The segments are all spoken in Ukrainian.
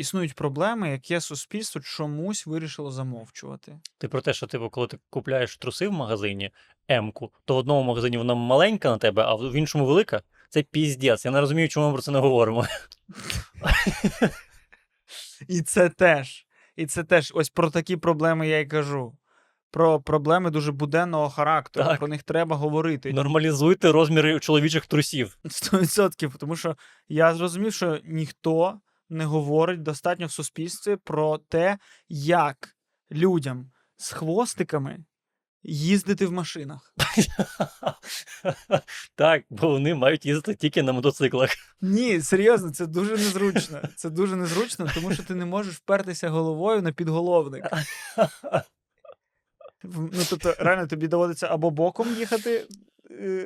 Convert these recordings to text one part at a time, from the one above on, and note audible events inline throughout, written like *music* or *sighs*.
існують проблеми, які суспільство чомусь вирішило замовчувати. Ти про те, що типу, коли ти купляєш труси в магазині М-ку, то в одному магазині вона маленька на тебе, а в іншому велика. Це піздець. Я не розумію, чому ми про це не говоримо. І це теж. І це теж ось про такі проблеми я й кажу. Про проблеми дуже буденного характеру. Так. Про них треба говорити. Нормалізуйте розміри чоловічих трусів. 100%. Тому що я зрозумів, що ніхто не говорить достатньо в суспільстві про те, як людям з хвостиками їздити в машинах. *laughs* так, бо вони мають їздити тільки на мотоциклах. Ні, *laughs* серйозно, це дуже незручно. Це дуже незручно, тому що ти не можеш впертися головою на підголовник. *laughs* Ну, тобто, реально тобі доводиться або боком їхати,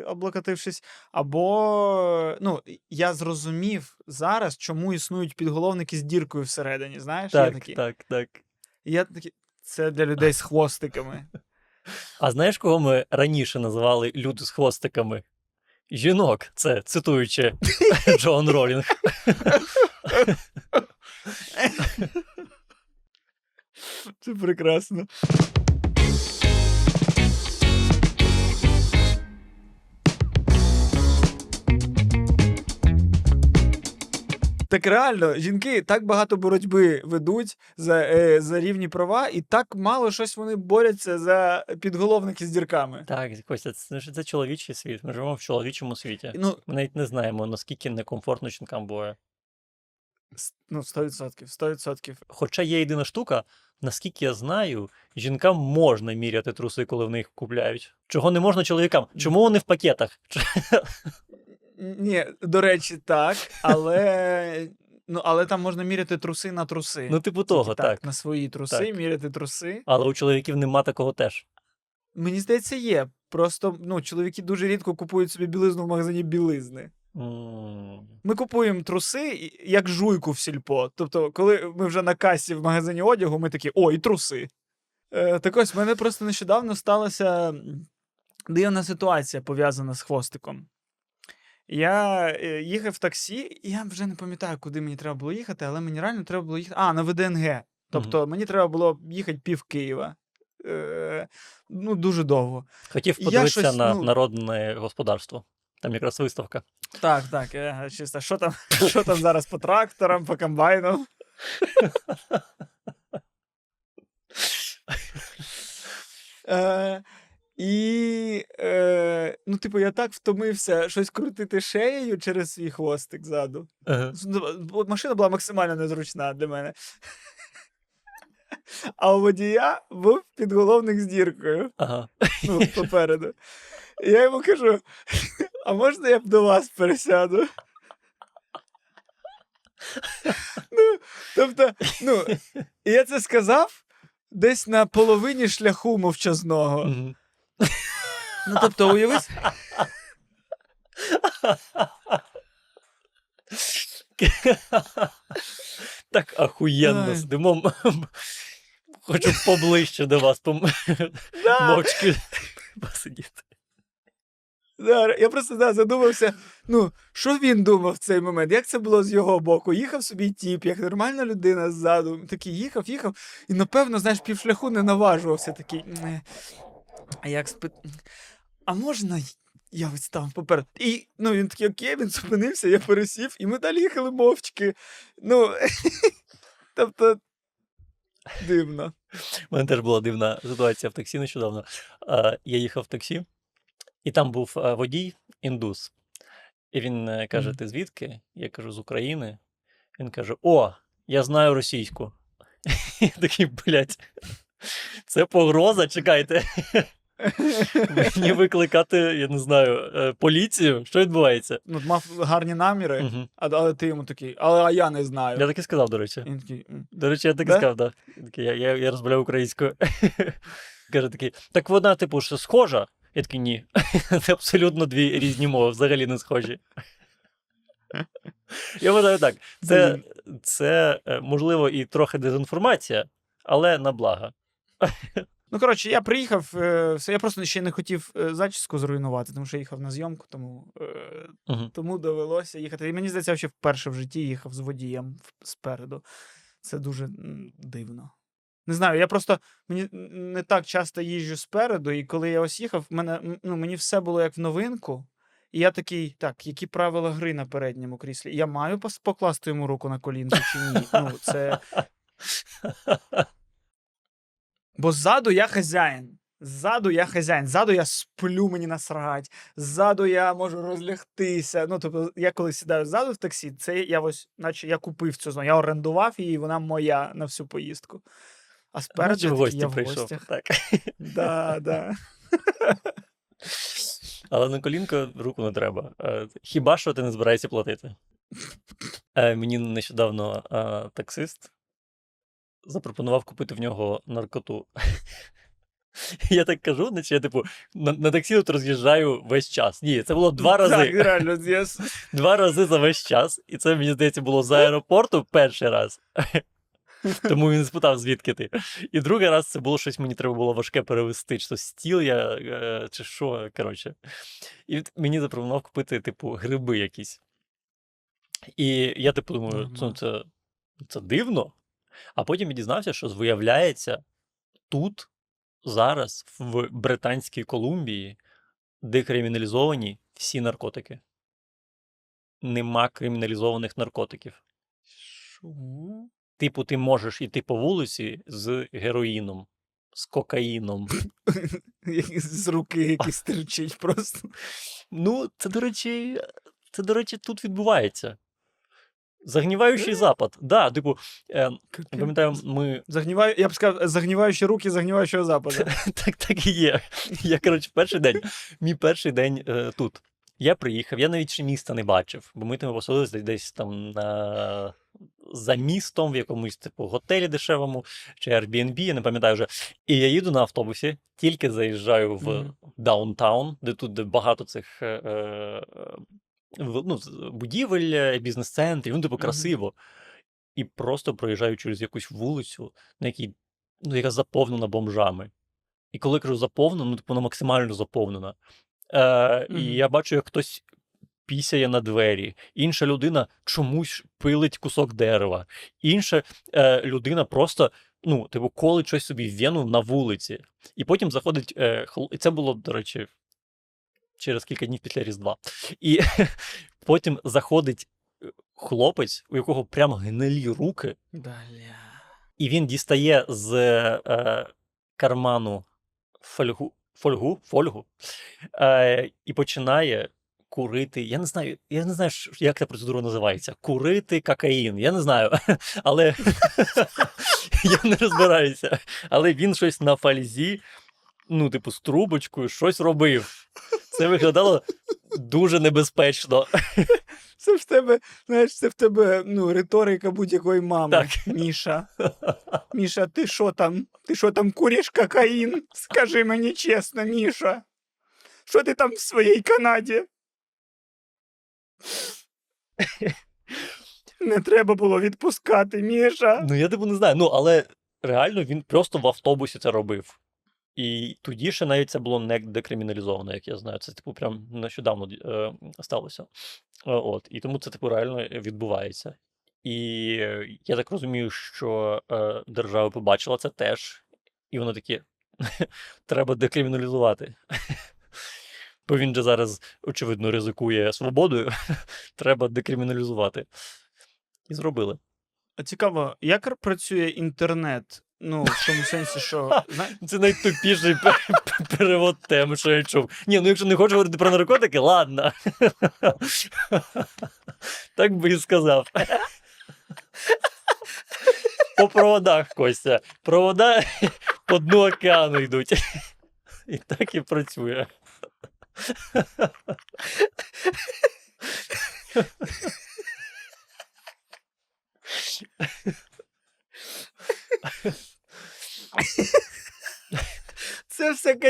облокотившись, або. Ну, я зрозумів зараз, чому існують підголовники з діркою всередині. Знаєш? я так, такі, так, так. Я такі, це для людей з хвостиками. *laughs* А знаєш, кого ми раніше називали люди з хвостиками? Жінок, це цитуючи *laughs* Джоан Ролінг. *laughs* Це прекрасно. Так реально, жінки так багато боротьби ведуть за, е, за рівні права, і так мало щось вони борються за підголовники з дірками. Так, Костя, це, ж- це чоловічий світ. Ми живемо в чоловічому світі. Ну, Ми навіть не знаємо, наскільки некомфортно жінкам буває. ну 100%, 100%. Хоча є єдина штука, наскільки я знаю, жінкам можна міряти труси, коли в них купляють. Чого не можна чоловікам? Чому вони в пакетах? Ні, до речі, так, але. Ну, але там можна міряти труси на труси. Ну, типу того, так. На свої труси, Так. міряти труси. Але у чоловіків нема такого теж. Мені здається, є. Просто ну, чоловіки дуже рідко купують собі білизну в магазині білизни. М, Ми купуємо труси як жуйку в сільпо. Тобто, коли ми вже на касі в магазині одягу, ми такі, о, і труси. Е, так ось, в мене просто нещодавно сталася дивна ситуація пов'язана з хвостиком. Я е, їхав в таксі, і я вже не пам'ятаю, куди мені треба було їхати, але мені реально треба було їхати. А, на ВДНГ. Тобто мені треба було їхати пів Києва. Е, ну, дуже довго. Хотів Я подивитися щось, на ну- народне господарство. Там якраз виставка. Так, так, е, чисто. Що там, *laughs* що там зараз по тракторам, по комбайнам? *laughs* Е, і, е, ну, типу, я так втомився щось крутити шеєю через свій хвостик ззаду. Ага. Ну, Машина була максимально незручна для мене. *laughs* А у водія був підголовник з діркою. Ага. ну, попереду. І я йому кажу: *laughs* а можна я б до вас пересяду? *laughs* ну, тобто, ну, і я це сказав десь на половині шляху мовчазного. Ну, тобто, уяви, Так ахуєнно сидимо. Хочу поближче до вас мовчки посидіти. я просто да, задумався, ну, що він думав в цей момент? Як це було з його боку? Їхав собі тіп, як нормальна людина ззаду. Такий їхав, їхав, і напевно, знаєш, півшляху не наважувався такий. «Е, А як спи... А можна я ось там попереду? І ну, він такий, окей, він зупинився, я пересів, і ми далі їхали мовчки. Ну, *laughs* тобто, дивно. У мене теж була дивна ситуація в таксі нещодавно. Я їхав в таксі, і там був водій індус. І він е, каже: Ти звідки? Я кажу, з України. Він каже: О, я знаю російську. *laughs* Я такий, блядь, *laughs* це погроза, чекайте. Мені викликати, я не знаю, е, поліцію. Що відбувається? Ну, мав гарні наміри, а, але ти йому такий, але а я не знаю. Я так і сказав, до речі. Він такий, До речі, я так і Да? сказав, да. Я, я, я розмовляю українською. *laughs* Каже такий, так вона, типу, що схожа? Я такий, ні. Це *laughs* абсолютно дві різні мови, взагалі не схожі. Я вважаю так. Це, це е, можливо і трохи дезінформація, але на благо. Ну, коротше, я приїхав, е, все, я просто ще не хотів е, зачіску зруйнувати, тому що я їхав на зйомку, тому, Мгм. тому довелося їхати. І мені здається, я ще вперше в житті їхав з водієм спереду. Це дуже дивно. Не знаю, я просто мені не так часто їжджу спереду, і коли я ось їхав, мене, ну, мені все було як в новинку. І я такий, так, які правила гри на передньому кріслі? Я маю покласти йому руку на колінку чи ні? Ну, це... *laughs* Бо ззаду я хазяїн. Ззаду я хазяїн, ззаду я сплю, мені насрать, ззаду я можу розлягтися. Ну, тобто, я коли сідаю ззаду в таксі, це я ось, наче я купив цю зону, я орендував її, вона моя на всю поїздку. А спереду я в гості я в прийшов. гостях. Так. *laughs* Да, да. Але на колінко руку не треба. Е, Хіба що ти не збираєшся платити? *laughs* Е, Мені нещодавно е, таксист запропонував купити в нього наркоту. Я так кажу, наче я типу на, на таксі тут роз'їжджаю весь час. Ні, це було два рази. Так, реально, с- *laughs* Два рази за весь час. І це, мені здається, було з аеропорту перший раз. *laughs* Тому він спитав, звідки ти. І другий раз це було щось, мені треба було важке перевести, чи то стіл я, е, чи що, коротше. І мені запропонував купити, типу, гриби якісь. І я, типу, думаю, ну, Нормально. це, це дивно. А потім я дізнався, що виявляється, тут, зараз, в Британській Колумбії, декриміналізовані всі наркотики. Нема криміналізованих наркотиків. Що? Типу, ти можеш йти по вулиці з героїном, з кокаїном. *laughs* З руки якісь терчить просто. Ну, це, до речі, це, до речі, тут відбувається. Загніваючий запад. Да, типу, е, я пам'ятаю, ми Загніваю, я б сказав, загніваючі руки загніваючого западу. *laughs* так, так і є. Я, коротше, перший день, мій перший день е, тут. Я приїхав, я навіть ще міста не бачив, бо ми там поселилися десь там на... за містом, в якомусь типу готелі дешевому чи Airbnb, я не пам'ятаю вже. І я їду на автобусі, тільки заїжджаю в Мгм. downtown, де тут де багато цих е, е, ну, будівель, е, бізнес-центрів, ну, типу, красиво. І просто проїжджаю через якусь вулицю, на якій, ну, яка заповнена бомжами. І коли кажу заповнена, ну, типу, вона максимально заповнена. Е, Мгм. І я бачу, як хтось пісяє на двері, інша людина чомусь пилить кусок дерева, інша е, людина просто. Ну, типу, колить щось собі в на вулиці. І потім заходить. Е, хл... І це було, до речі, через кілька днів після Різдва. І *laughs* потім заходить е, хлопець, у якого прямо гнилі руки, Даля. і він дістає з е, карману фольгу, фольгу, фольгу е, і починає курити. Я не знаю, я не знаю, як ця процедура називається. Курити кокаїн. Я не знаю. *laughs* Але *laughs* я не розбираюся. Але він щось на фальзі, ну, типу, з трубочкою, щось робив. Це виглядало дуже небезпечно. *laughs* Це в тебе, знаєш, це в тебе ну, риторика будь-якої мами. Так. Міша. *laughs* Міша, ти що там? Ти що там куриш кокаїн? Скажи мені чесно, Міша. Що ти там в своїй Канаді? *laughs* Не треба було відпускати, Міша. Ну, я типу не знаю. Ну, але реально він просто в автобусі це робив. І тоді ще навіть це було не декриміналізовано, як я знаю. Це, типу, прям нещодавно е, сталося. Е, От. І тому це, типу, реально відбувається. І я так розумію, що е, держава побачила це теж, і воно таке: *laughs* треба декриміналізувати. *laughs* Бо він же зараз, очевидно, ризикує свободою. *laughs* Треба декриміналізувати. І зробили. Цікаво, як працює інтернет? Ну, в тому сенсі, що. *laughs* Це найтупіший пе- пе- перевод теми, що я чув. Ні, ну якщо не хочеш говорити про наркотики, ладно. *laughs* Так би і сказав. *laughs* По проводах, Костя. Провода по дну океану йдуть. І так і працює.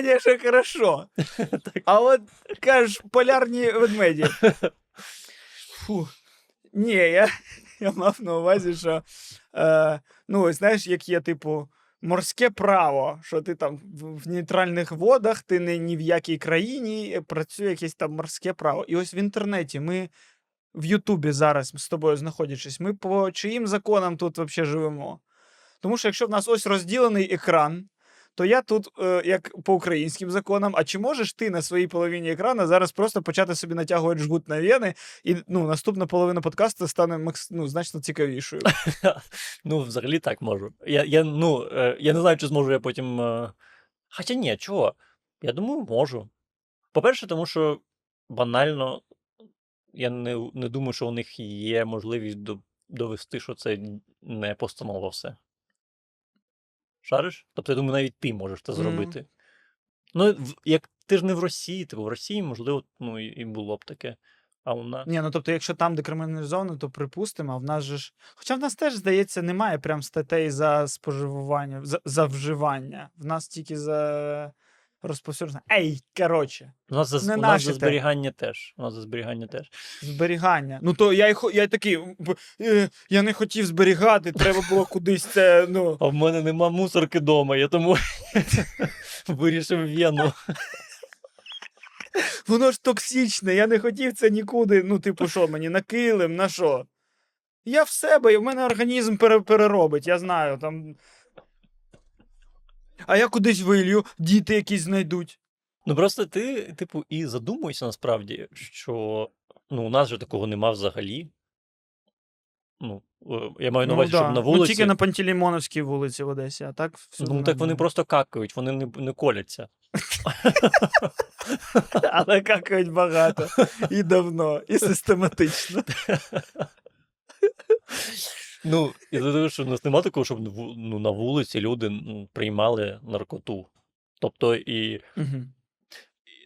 Звісно, хорошо. *laughs* А от кажеш, полярні ведмеді. Фу. Ні, я, *laughs* я мав на увазі, що е, ну, ось знаєш, як є, типу, морське право, що ти там в, в нейтральних водах, ти не ні в якій країні працює якесь там морське право. І ось в інтернеті ми в Ютубі зараз з тобою знаходячись, ми по чиїм законам тут взагалі живемо? Тому що якщо в нас ось розділений екран, то я тут е, як по українським законам. А чи можеш ти на своїй половині екрана зараз просто почати собі натягувати жгут на вени, і ну, наступна половина подкасту стане макс... ну, значно цікавішою? *laughs* Ну, взагалі так можу. Ну, е, я не знаю, чи зможу я потім. е, Хоча ні, чого? Я думаю, можу. По-перше, тому що банально я не, не думаю, що у них є можливість довести, що це не постанова все. Шариш? Тобто, я думаю, навіть ти можеш це зробити. Ну, як ти ж не в Росії, типу в Росії, можливо, ну, і, і було б таке. А у нас. Ні, ну тобто, якщо там декриміналізовано, то припустимо, а в нас же ж. Хоча в нас теж, здається, немає прям статей за споживування, за, за вживання. В нас тільки за розповсюдження. Ей, коротше, У нас за, Не у нас за те. зберігання теж. У нас за зберігання теж. зберігання. Ну то я я такий, е, я не хотів зберігати, треба було *laughs* кудись це. Ну. А в мене нема мусорки вдома, я тому *laughs* вирішив вену. *laughs* Воно ж токсичне, я не хотів це нікуди. Ну, типу, що мені на килим, на що? Я в себе, і в мене організм переробить, я знаю. там. А я кудись вилью, діти якісь знайдуть. Ну просто ти, типу, і задумуйся насправді, що ну, у нас же такого нема взагалі. Ну, е, я маю на увазі, да. щоб на Ну, тільки на Пантелеймоновській вулиці в Одесі, а так все. Ну, так вони просто какають, вони не, не коляться. *laughs* Але какають багато. І давно, і систематично. *laughs* Ну, і того, що у нас нема такого, щоб ну, на вулиці люди ну, приймали наркоту. Тобто, і Угу.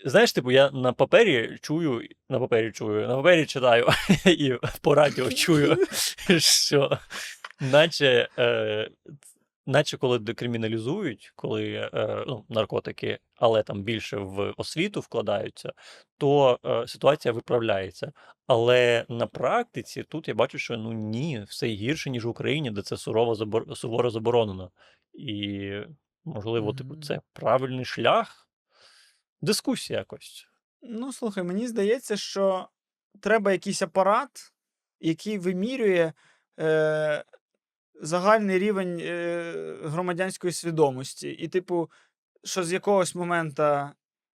знаєш, типу, я на папері чую, на папері чую, на папері читаю *laughs* і по радіо чую, *laughs* що наче, е, наче коли декриміналізують, коли е, ну, наркотики, але там більше в освіту вкладаються, то е, ситуація виправляється. Але на практиці тут я бачу, що ну ні, все гірше, ніж в Україні, де це сурово забор... суворо заборонено. І, можливо, типу, це правильний шлях. Дискусія якось. Ну, слухай, мені здається, що треба якийсь апарат, який вимірює е, загальний рівень е, громадянської свідомості. І, типу, що з якогось моменту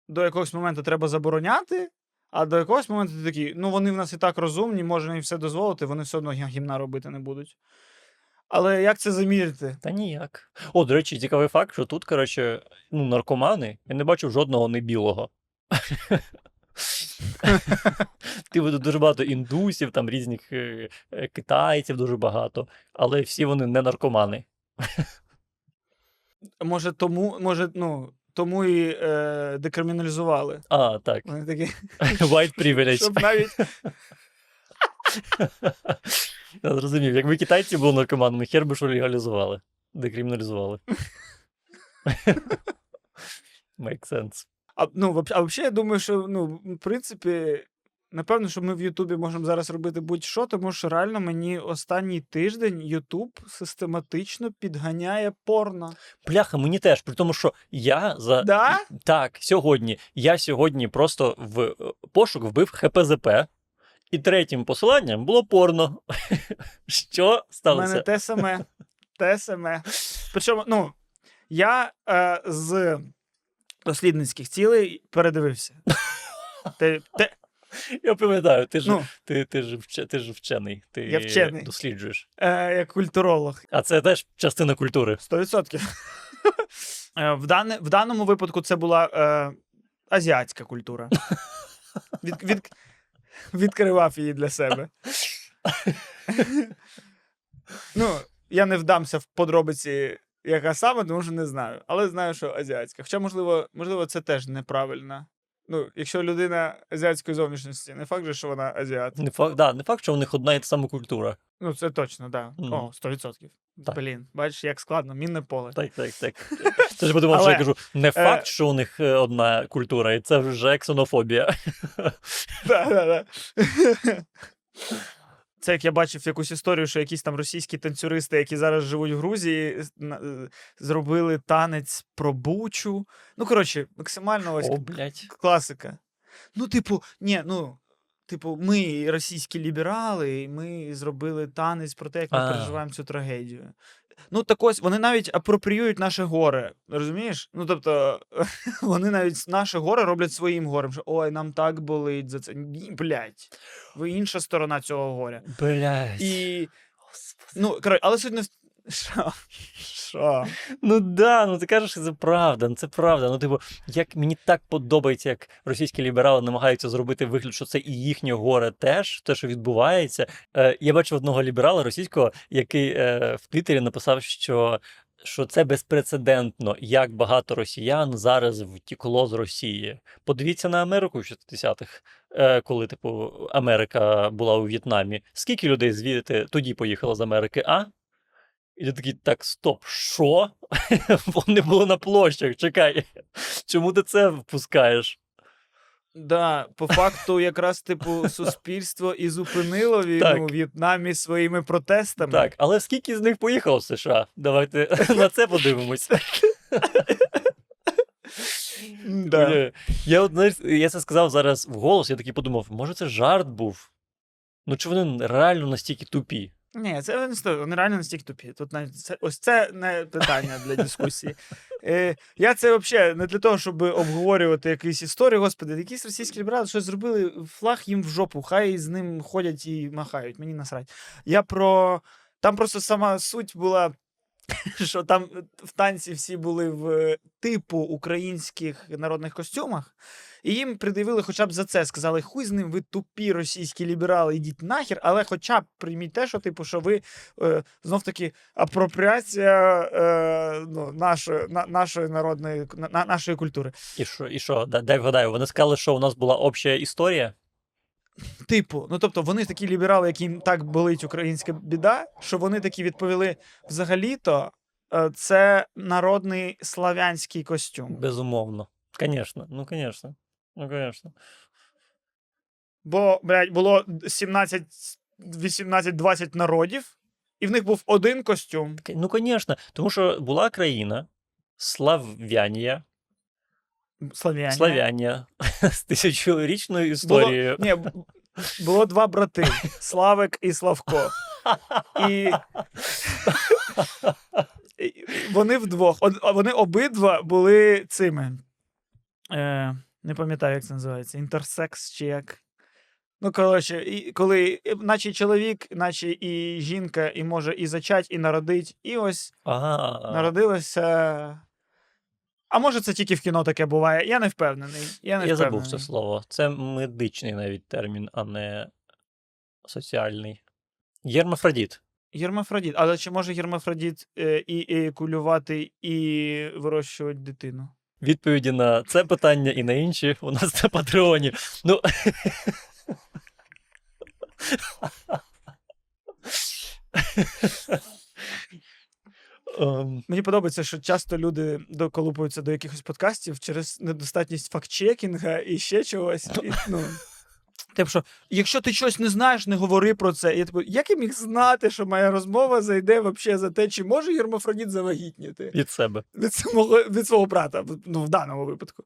до якогось моменту треба забороняти, а до якогось моменту ти такий, ну вони в нас і так розумні, можна їм все дозволити, вони все одно гімна робити не будуть. Але як це заміряти? Та ніяк. О, до речі, цікавий факт, що тут, коротше, ну, наркомани, я не бачу жодного не білого. *laughs* Типу, тут дуже багато індусів, там різних е, е, китайців дуже багато, але всі вони не наркомани. Може, тому, може, ну, тому і е, декриміналізували. А, так. Вони такі, *laughs* White privilege. щоб навіть Я зрозумів, якби китайці були наркоманами, хер би що легалізували, декриміналізували. *laughs* Make sense. А, ну, а взагалі, я думаю, що ну, в принципі, напевно, що ми в Ютубі можемо зараз робити будь-що, тому що реально мені останній тиждень Ютуб систематично підганяє порно. Бляха, мені теж, при тому, що я за Да? Так, сьогодні. Я сьогодні просто в е, пошук вбив ХПЗП, і третім посиланням було порно. *laughs* Що У мене сталося? те саме. Те саме. Причому, ну, я е, з дослідницьких цілей передивився. *laughs* Те, те, Я пам'ятаю, ти ж, ну, ти, ти, ж, ти ж вчений, ти Я вчений. досліджуєш. е, як культуролог. А це теж частина культури. 100%. *laughs* Е, в, дане, в даному випадку це була е, азіатська культура. *laughs* Від, від, відкривав її для себе. ну, я не вдамся в подробиці, яка саме, тому що не знаю. Але знаю, що азіатська. Хоча, можливо, можливо, це теж неправильно. Ну, якщо людина азіатської зовнішності, не факт же, що вона азіат. Не факт, да, не факт, що у них одна і та сама культура. Ну, це точно, так. Да. Мгм. О, 100%. Так. Блін, бачиш, як складно, мінне поле. Так, так, так. *laughs* Ти ж подумав, що я кажу, не факт, е, що у них е, одна культура, і це вже ксенофобія. *laughs* Да, да, да. *laughs* Це як я бачив якусь історію, що якісь там російські танцюристи, які зараз живуть в Грузії, е, зробили танець про бучу. Ну, коротше, максимально ось О, блядь. класика. Ну, типу, ні, ну. типу, ми російські ліберали, і ми зробили танець про те, як ми А. переживаємо цю трагедію. Ну, так ось вони навіть апропріюють наше горе. Розумієш? Ну тобто, *laughs* вони навіть наше горе роблять своїм горем. Що ой, нам так болить за це. Ні, блядь, ви інша сторона цього горя. Блядь. І ну коротко, але суть не в що? Що? Ну да, ну ти кажеш, що це правда, ну це правда. Ну, типу, як мені так подобається, як російські ліберали намагаються зробити вигляд, що це і їхнє горе теж, те, що відбувається. Е, я бачив одного ліберала російського, який е, в Твіттері написав, що. Що це безпрецедентно, як багато росіян зараз втікло з Росії. Подивіться на Америку в 60-х, е, коли, типу, Америка була у В'єтнамі. Скільки людей звідти тоді поїхало з Америки, а? І ти такий, так, стоп, що? *laughs* Вони були на площах, чекай. Чому ти це впускаєш? Да, по факту, якраз типу суспільство і зупинило війну у В'єтнамі своїми протестами. Так, але скільки з них поїхало в США? Давайте *laughs* на це подивимось. *laughs* Да. Бля, Я от знаєш, я це сказав зараз вголос, я такий подумав, може це жарт був? Ну чи вони реально настільки тупі? Ні, це не сто- вони реально настільки тупі. Тут навіть це ось це не питання для дискусії. Е, я це взагалі не для того, щоб обговорювати якісь історії. Господи, якісь російські ліберали щось зробили, флаг їм в жопу, хай з ним ходять і махають. Мені насрать. Я про. Там просто сама суть була, *laughs* що там в танці всі були в типу українських народних костюмах, і їм придивили хоча б за це. Сказали, хуй з ним, ви тупі російські ліберали, йдіть нахер, але хоча б прийміть те, що типу, що ви е, знов таки апропріація е, ну, нашої, на, нашої народної на, нашої культури. І що, і що? Дай вгадаю, вони сказали, що у нас була обща історія. Типу, ну тобто вони такі ліберали, яким так болить українська біда, що вони такі відповіли: взагалі-то е, це народний славянський костюм. Безумовно. Звісно, ну звісно. Ну, звісно. Бо, блядь, було 17, 18, 20 народів, і в них був один костюм. Ну, звісно, тому що була країна Слав'янія, Слав'янія. Слав'янія *laughs* з тисячорічною Було, історією. ні, було два брати: Славик і Славко. І, *laughs* і вони вдвох. Вони обидва були цими. Е, не пам'ятаю, як це називається. Інтерсекс чи як. Ну, коротше, і, коли е, наче чоловік, наче і жінка, і може і зачать, і народить. І ось Ага. народилося. А може, це тільки в кіно таке буває? Я не впевнений. Я, не Я забув це слово. Це медичний навіть термін, а не соціальний. Єрмафродіт. Гермафродіт. Але чи може гермафродіт е, і еякулювати, і вирощувати дитину? Відповіді на це питання і на інші у нас на Патреоні. Ну. Um. Мені подобається, що часто люди доколупуються до якихось подкастів через недостатність фактчекінга і ще чогось. І, ну, Типу, що якщо ти щось не знаєш, не говори про це. Я типу, як я міг знати, що моя розмова зайде вообще за те, чи може гермафродіт завагітніти Від себе. від свого, від свого брата, ну, в даному випадку.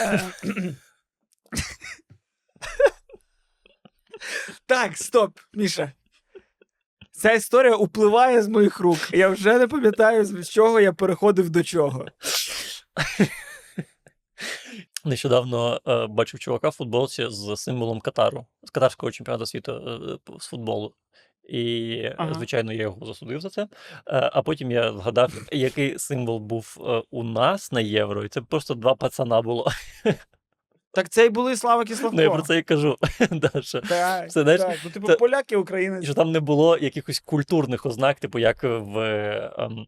Е, Так, стоп, Міша. Ця історія upливає з моїх рук. Я вже не пам'ятаю, з чого я переходив до чого. Нещодавно е, бачив чувака в футболці з символом Катару, з катарського чемпіонату світу е, з футболу. І, е, Ага. звичайно, я його засудив за це. Е, а потім я згадав, *laughs* який символ був е, у нас на євро, і це просто два пацана було. Так це і були Славик і Славко. Ну, я про це і кажу. *laughs* да, що, Так, Це, знаєш, так. Ну, типу, це- поляки, українець. що там не було якихось культурних ознак, типу, як в е, ем,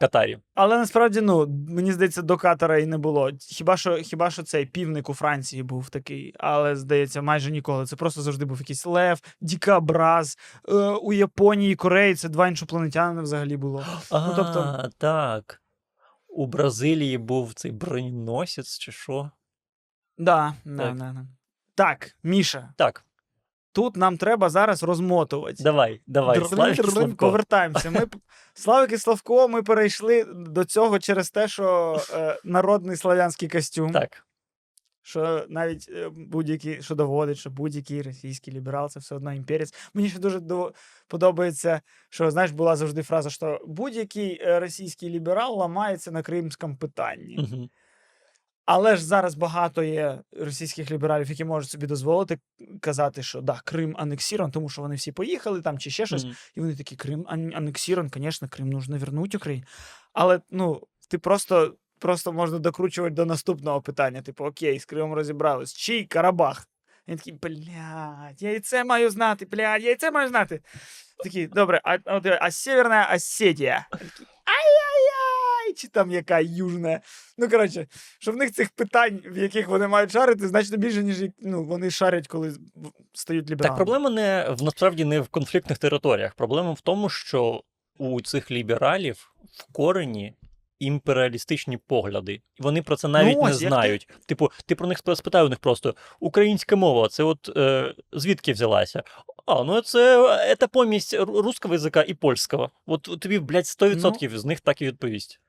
Катарі. Але насправді, ну, мені здається, до Катара і не було. Хіба що, хіба що цей півник у Франції був такий, але здається, майже ніколи. Це просто завжди був якийсь лев, дікабраз. Е, у Японії Кореї це два іншопланетяни взагалі було. А, Ну, тобто- так. У Бразилії був цей броненосець чи що? Да, да, Так. да, да. Так, Міша, Так, тут нам треба зараз розмотувати. давай, давай. Повертаємося. Ми *laughs* Славик і Славко, ми перейшли до цього через те, що е, народний слав'янський костюм. Так. Що навіть е, будь-який, що доводить, що будь-який російський ліберал це все одно імперець. Мені ще дуже до- подобається, що знаєш, була завжди фраза, що будь-який е, російський ліберал ламається на кримському питанні. Угу. Але ж зараз багато є російських лібералів, які можуть собі дозволити казати, що да, Крим анексірований, тому що вони всі поїхали там чи ще щось. І вони такі: Крим ан- анексірований, звісно, Крим нужно вернути Україні. Але ну, ти просто, просто можна докручувати до наступного питання: типу, окей, з Кримом розібрались. Чий Карабах? Він такий, блядь, я і це маю знати, блядь, я і це маю знати. Такий, добре, а, а, а Северна Осетія? Чи там яка южна? Ну, коротше, що в них цих питань, в яких вони мають шарити, значно більше, ніж ну, вони шарять, коли стають лібералами. Так, проблема не в насправді не в конфліктних територіях. Проблема в тому, що у цих лібералів в корені імперіалістичні погляди. І вони про це навіть не Ну, ось, ти- знають. Типу, ти про них спи- спитай у них просто: українська мова, це от е, звідки взялася? А, ну це, це помість ру- русского язика і польського. От тобі, блядь, 100% з них так і відповість.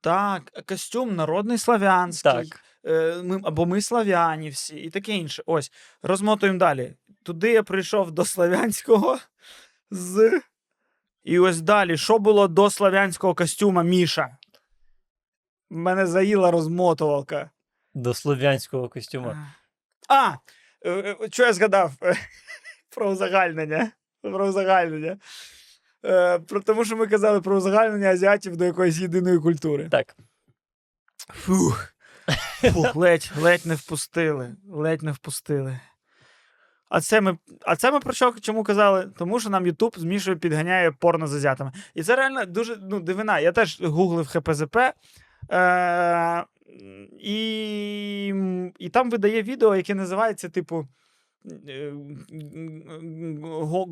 Так, костюм народний славянський. Так. Е, ми, або ми славяні всі, і таке інше. Ось, розмотуємо далі. Туди я прийшов до славянського *laughs* з. І ось далі. Що було до славянського костюма, Міша? Мене заїла розмотувалка. До слов'янського костюма. А! е, е, Що я згадав? *laughs* Про узагальнення. Про узагальнення. Е, про, тому що ми казали про узагальнення азіатів до якоїсь єдиної культури. Так. Фух. Фух, *laughs* ледь, ледь не впустили. Ледь не впустили. А це ми, а це ми про що чому казали? Тому що нам Ютуб змішує, підганяє порно з азіатами. І це реально дуже ну, дивина. Я теж гуглив ХПЗП. Е, і, і там видає відео, яке називається, типу.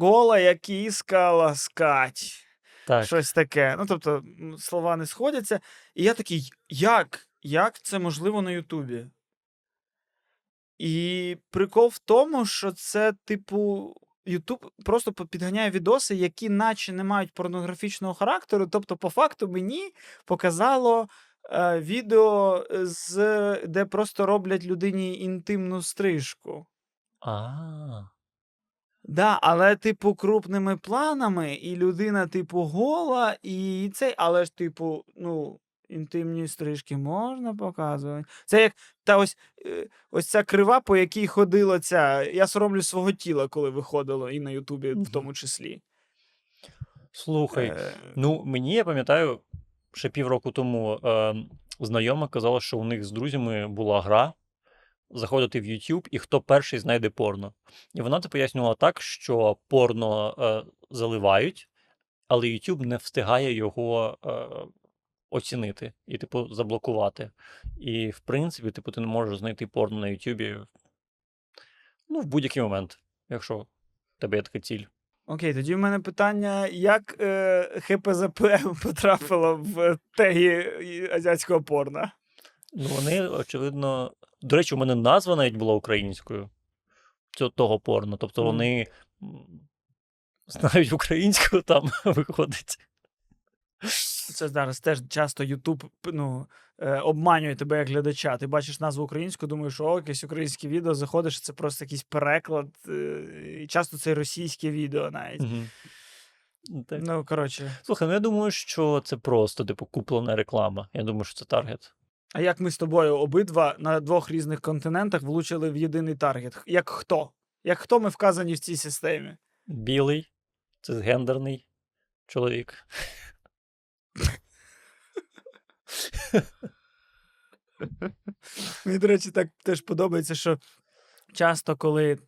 Гола як кіска ласкать. Так. Щось таке. Ну, тобто, слова не сходяться. І я такий, як? Як це можливо на Ютубі? І прикол в тому, що це, типу, Ютуб просто підганяє відоси, які наче не мають порнографічного характеру. Тобто, по факту, мені показало е, відео, з, де просто роблять людині інтимну стрижку. А. Да, але, типу, крупними планами, і людина, типу, гола, і цей, але ж, типу, ну, інтимні стрижки можна показувати. Це як та ось, е, ось ця крива, по якій ходила ця. Я соромлю свого тіла, коли виходило, і на Ютубі в тому числі. Слухай, Е, Ну, мені я пам'ятаю, ще півроку тому е, знайома казала, що у них з друзями була гра заходити в YouTube, і хто перший знайде порно. І вона це пояснювала так, що порно е, заливають, але YouTube не встигає його е, оцінити і, типу, заблокувати. І, в принципі, типу, ти не можеш знайти порно на YouTube ну, в будь-який момент, якщо в тебе є така ціль. Окей, тоді в мене питання: як е, ХПЗП *laughs* потрапило в теги і- азіатського порно? Ну, вони, очевидно. До речі, у мене назва навіть була українською цього того порно. Тобто вони знають українську, там *laughs* виходить. Це зараз теж часто Ютуб ну, е, обманює тебе як глядача. Ти бачиш назву українську, думаєш, що о, якесь українське відео, заходиш, це просто якийсь переклад. е, І часто це російське відео навіть. Мгм. Так. Ну, коротше. Слухай, ну я думаю, що це просто, типу, куплена реклама. Я думаю, що це таргет. А як ми з тобою обидва на двох різних континентах влучили в єдиний таргет? Як хто? Як хто ми вказані в цій системі? Білий, це гендерний чоловік. Мені, до речі, так теж подобається, що часто, коли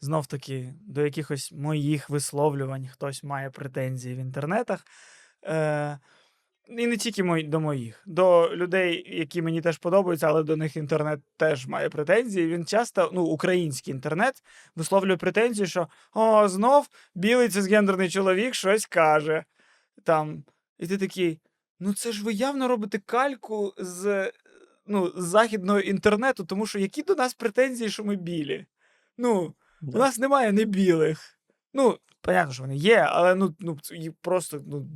знов таки до якихось моїх висловлювань хтось має претензії в інтернетах. Е- і не тільки мої, до моїх, до людей, які мені теж подобаються, але до них інтернет теж має претензії. Він часто, ну, український інтернет, висловлює претензію, що о, знов білий цисгендерний чоловік щось каже. Там. І ти такий. Ну, це ж ви явно робите кальку з ну, з західного інтернету, тому що які до нас претензії, що ми білі? Ну, у нас немає не білих. Ну, понятно, що вони є, але ну, ну їх просто ну,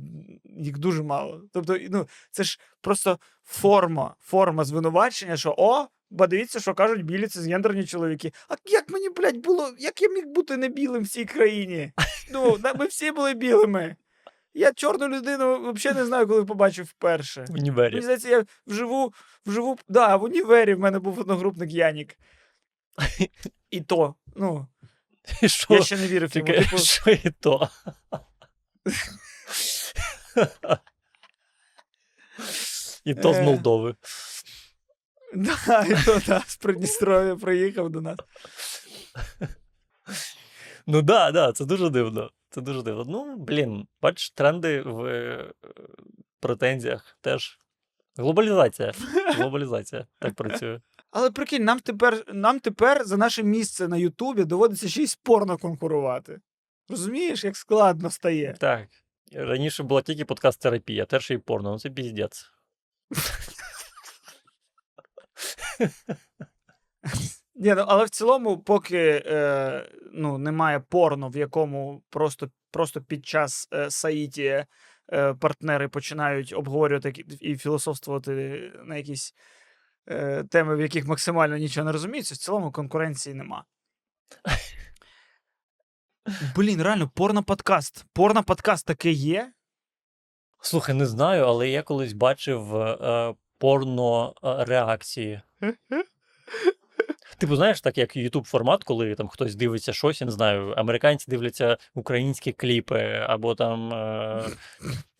їх дуже мало. Тобто, ну, це ж просто форма, форма звинувачення, що о, Бо дивіться, що кажуть білі цисгендерні чоловіки. А як мені, блядь, було, як я міг бути не білим в цій країні? Ну, ми всі були білими. Я чорну людину взагалі не знаю, коли побачив вперше. В універі. Мені здається, я вживу, вживу, да, в універі в мене був одногрупник Янік. *laughs* І то, ну, *laughs* Що? я ще не вірив йому. Типу, що і то. І то з Е. Молдови. да, і то, да, з Придністров'я приїхав до нас. Ну да, да, це дуже дивно. Це дуже дивно. Ну, блін, бачиш, тренди в е, претензіях теж. Глобалізація. Глобалізація так працює. Але прикинь, нам тепер, нам тепер за наше місце на Ютубі доводиться ще й спорно конкурувати. Розумієш, як складно стає? Так. Раніше була тільки подкаст-терапія, тепер ще й порно. Ну це піздець. Ні, ну, але в цілому, поки е, ну, немає порно, в якому просто, просто під час е, саїті е, партнери починають обговорювати і філософствувати на якісь е, теми, в яких максимально нічого не розуміється, в цілому конкуренції нема. Блін, реально, порно-подкаст. Порно-подкаст таке є? Слухай, не знаю, але я колись бачив е, порно е, реакції. Типу, знаєш, так як YouTube формат, коли там хтось дивиться щось, я не знаю, американці дивляться українські кліпи, або там. Е,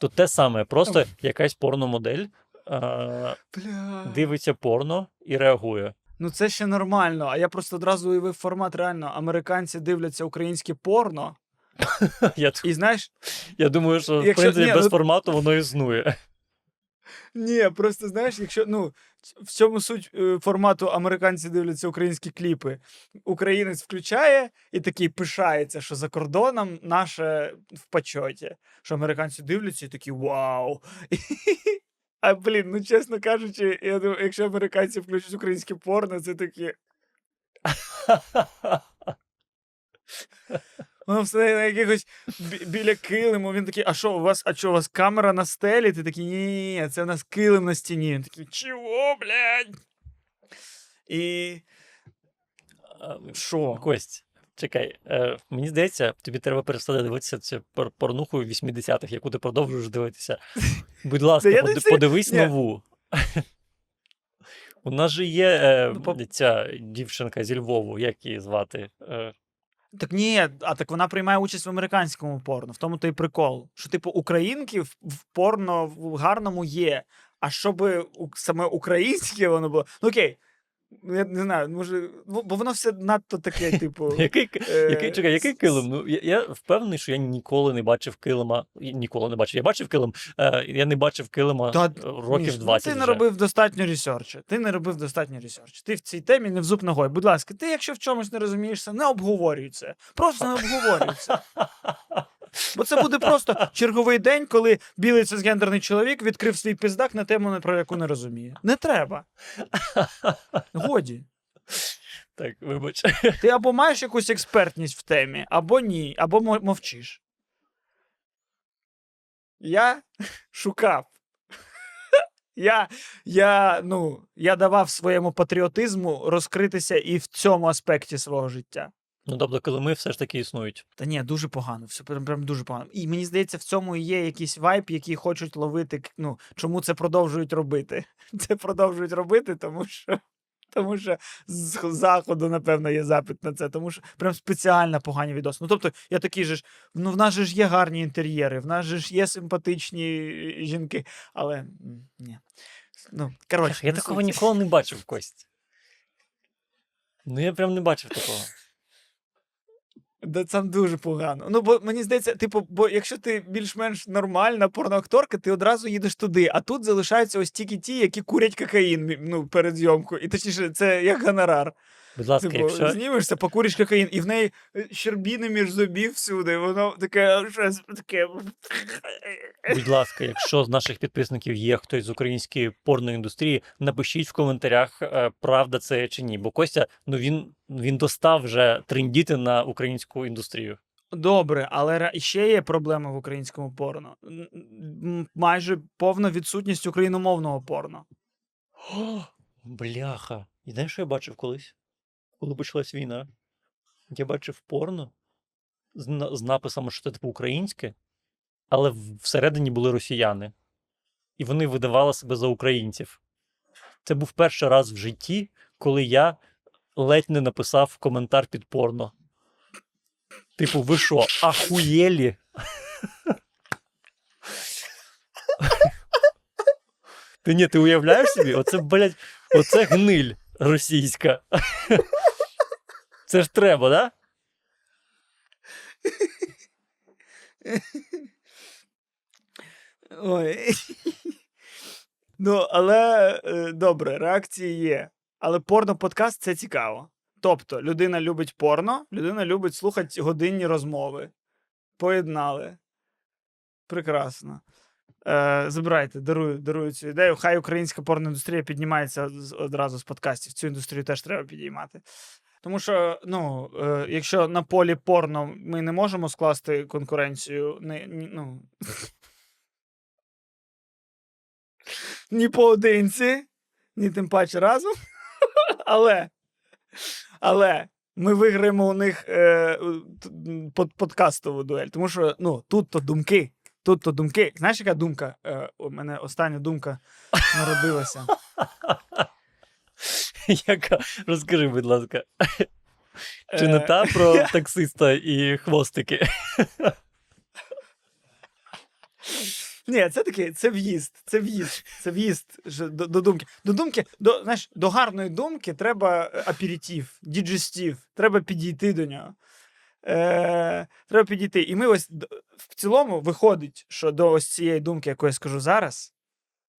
то те саме, просто якась порномодель е, Бля. дивиться порно і реагує. Ну, це ще нормально. А я просто одразу уявив формат реально. Американці дивляться українське порно, *laughs* Я, і знаєш, я думаю, що в Якщо- принципі ні, без ну- формату воно існує. ні, просто знаєш, якщо ну в цьому суть е, формату американці дивляться українські кліпи. Українець включає і такий пишається, що за кордоном наше в почоті. Що американці дивляться і такі вау. *laughs* А блін, ну чесно кажучи, я думаю, якщо американці включать українське порно, це такі. Воно все на якихось бі- біля килиму. Він такий, а що у вас, а що у вас камера на стелі? Ти такий, ні, це у нас килим на стіні. Він такий, чого, блядь? І що? Кость, чекай, е, мені здається, тобі треба перестати дивитися цю пор- порнуху 80-х, яку ти продовжуєш дивитися. *laughs* Будь ласка, це- подивись нову. *laughs* У нас же є е, Ну, ця дівчинка зі Львову, як її звати? Е, Так ні, а так вона приймає участь в американському порно. В тому то й прикол. Що, типу, українки в, порно в гарному є. А щоб саме українське воно було. Ну окей. Ну, я не знаю, може, ну, бо воно все надто таке, *laughs* типу. який, е, який, чекай, який килим? Ну, я, я впевнений, що я ніколи не бачив килима. Ніколи не бачив. Я бачив килим, е, я не бачив килима Та, е, років Міш, ну, 20 Ти не робив достатньо ресерчу. Ти не робив достатньо ресерчу. Ти в цій темі не в зуб ногою. Будь ласка, ти, якщо в чомусь не розумієшся, не обговорюй це. Просто не *laughs* обговорюй це. Бо це буде просто черговий день, коли білий цисгендерний чоловік відкрив свій пиздак на тему, про яку не розуміє. Не треба. Годі. Так, вибач. Ти або маєш якусь експертність в темі, або ні, або мовчиш. Я шукав. Я, я, ну, я давав своєму патріотизму розкритися і в цьому аспекті свого життя. Ну, тобто, килими все ж таки існують. Та ні, дуже погано, все прям, прям дуже погано. І мені здається, в цьому і є якийсь вайб, який хочуть ловити. Ну, чому це продовжують робити? *laughs* Це продовжують робити, тому що. Тому що з заходу, напевно, є запит на це, тому що прям спеціально погані відоси. Ну, тобто, я такий же ж, ну, в нас же ж є гарні інтер'єри, в нас же ж є симпатичні е, жінки, але ні. Ну, коротше, Я такого ніколи не бачив *laughs* Кость. Ну, я прям не бачив такого. Да, там дуже погано. Ну, бо мені здається, типу, бо якщо ти більш-менш нормальна порноакторка, ти одразу їдеш туди, а тут залишаються ось тільки ті, які курять кокаїн ну, перед зйомкою. І точніше, це як гонорар. Будь ласка, Типу, якщо, знімешся, покуриш кокаїн, і в неї е, щербіни між зубів всюди, воно таке щось таке. будь ласка, якщо з наших підписників є хтось з української порноіндустрії, напишіть в коментарях, е, правда це чи ні. Бо Костя, ну він, він достав вже трендіти на українську індустрію. Добре, але ще є проблема в українському порно. Майже повна відсутність україномовного порно. О, *gasps* бляха. І знаєш, що я бачив колись? Коли почалась війна, я бачив порно з, написами, що це типу українське, але всередині були росіяни. І вони видавали себе за українців. Це був перший раз в житті, коли я ледь не написав коментар під порно. Типу, ви що, ахуєлі? Ти ні, ти уявляєш собі? Оце, блядь, оце гниль російська. Це ж треба, да? Ой. Ну, але е, добре, реакції є. Але порно-подкаст це цікаво. Тобто, людина любить порно, людина любить слухати годинні розмови. Поєднали. Прекрасно. Е, забирайте, дарую, дарую цю ідею. Хай українська порноіндустрія піднімається одразу з подкастів. Цю індустрію теж треба підіймати. Тому що, ну, е, якщо на полі порно ми не можемо скласти конкуренцію, не, ні, ну, ні поодинці, ні тим паче разом. Але, але ми виграємо у них е, под, подкастову дуель. Тому що ну, тут то думки. Тут то думки. Знаєш, яка думка? Е, у мене остання думка народилася. *laughs* Яка? Розкажи, будь ласка. Чи не Е, та про *laughs* таксиста і хвостики? Ні, це таке, це в'їзд, це в'їзд, це в'їзд до, до думки. До думки, до, знаєш, до гарної думки треба е, аперитив, діджестів, треба підійти до нього. Е, треба підійти. І ми ось в цілому виходить, що до ось цієї думки, яку я скажу зараз,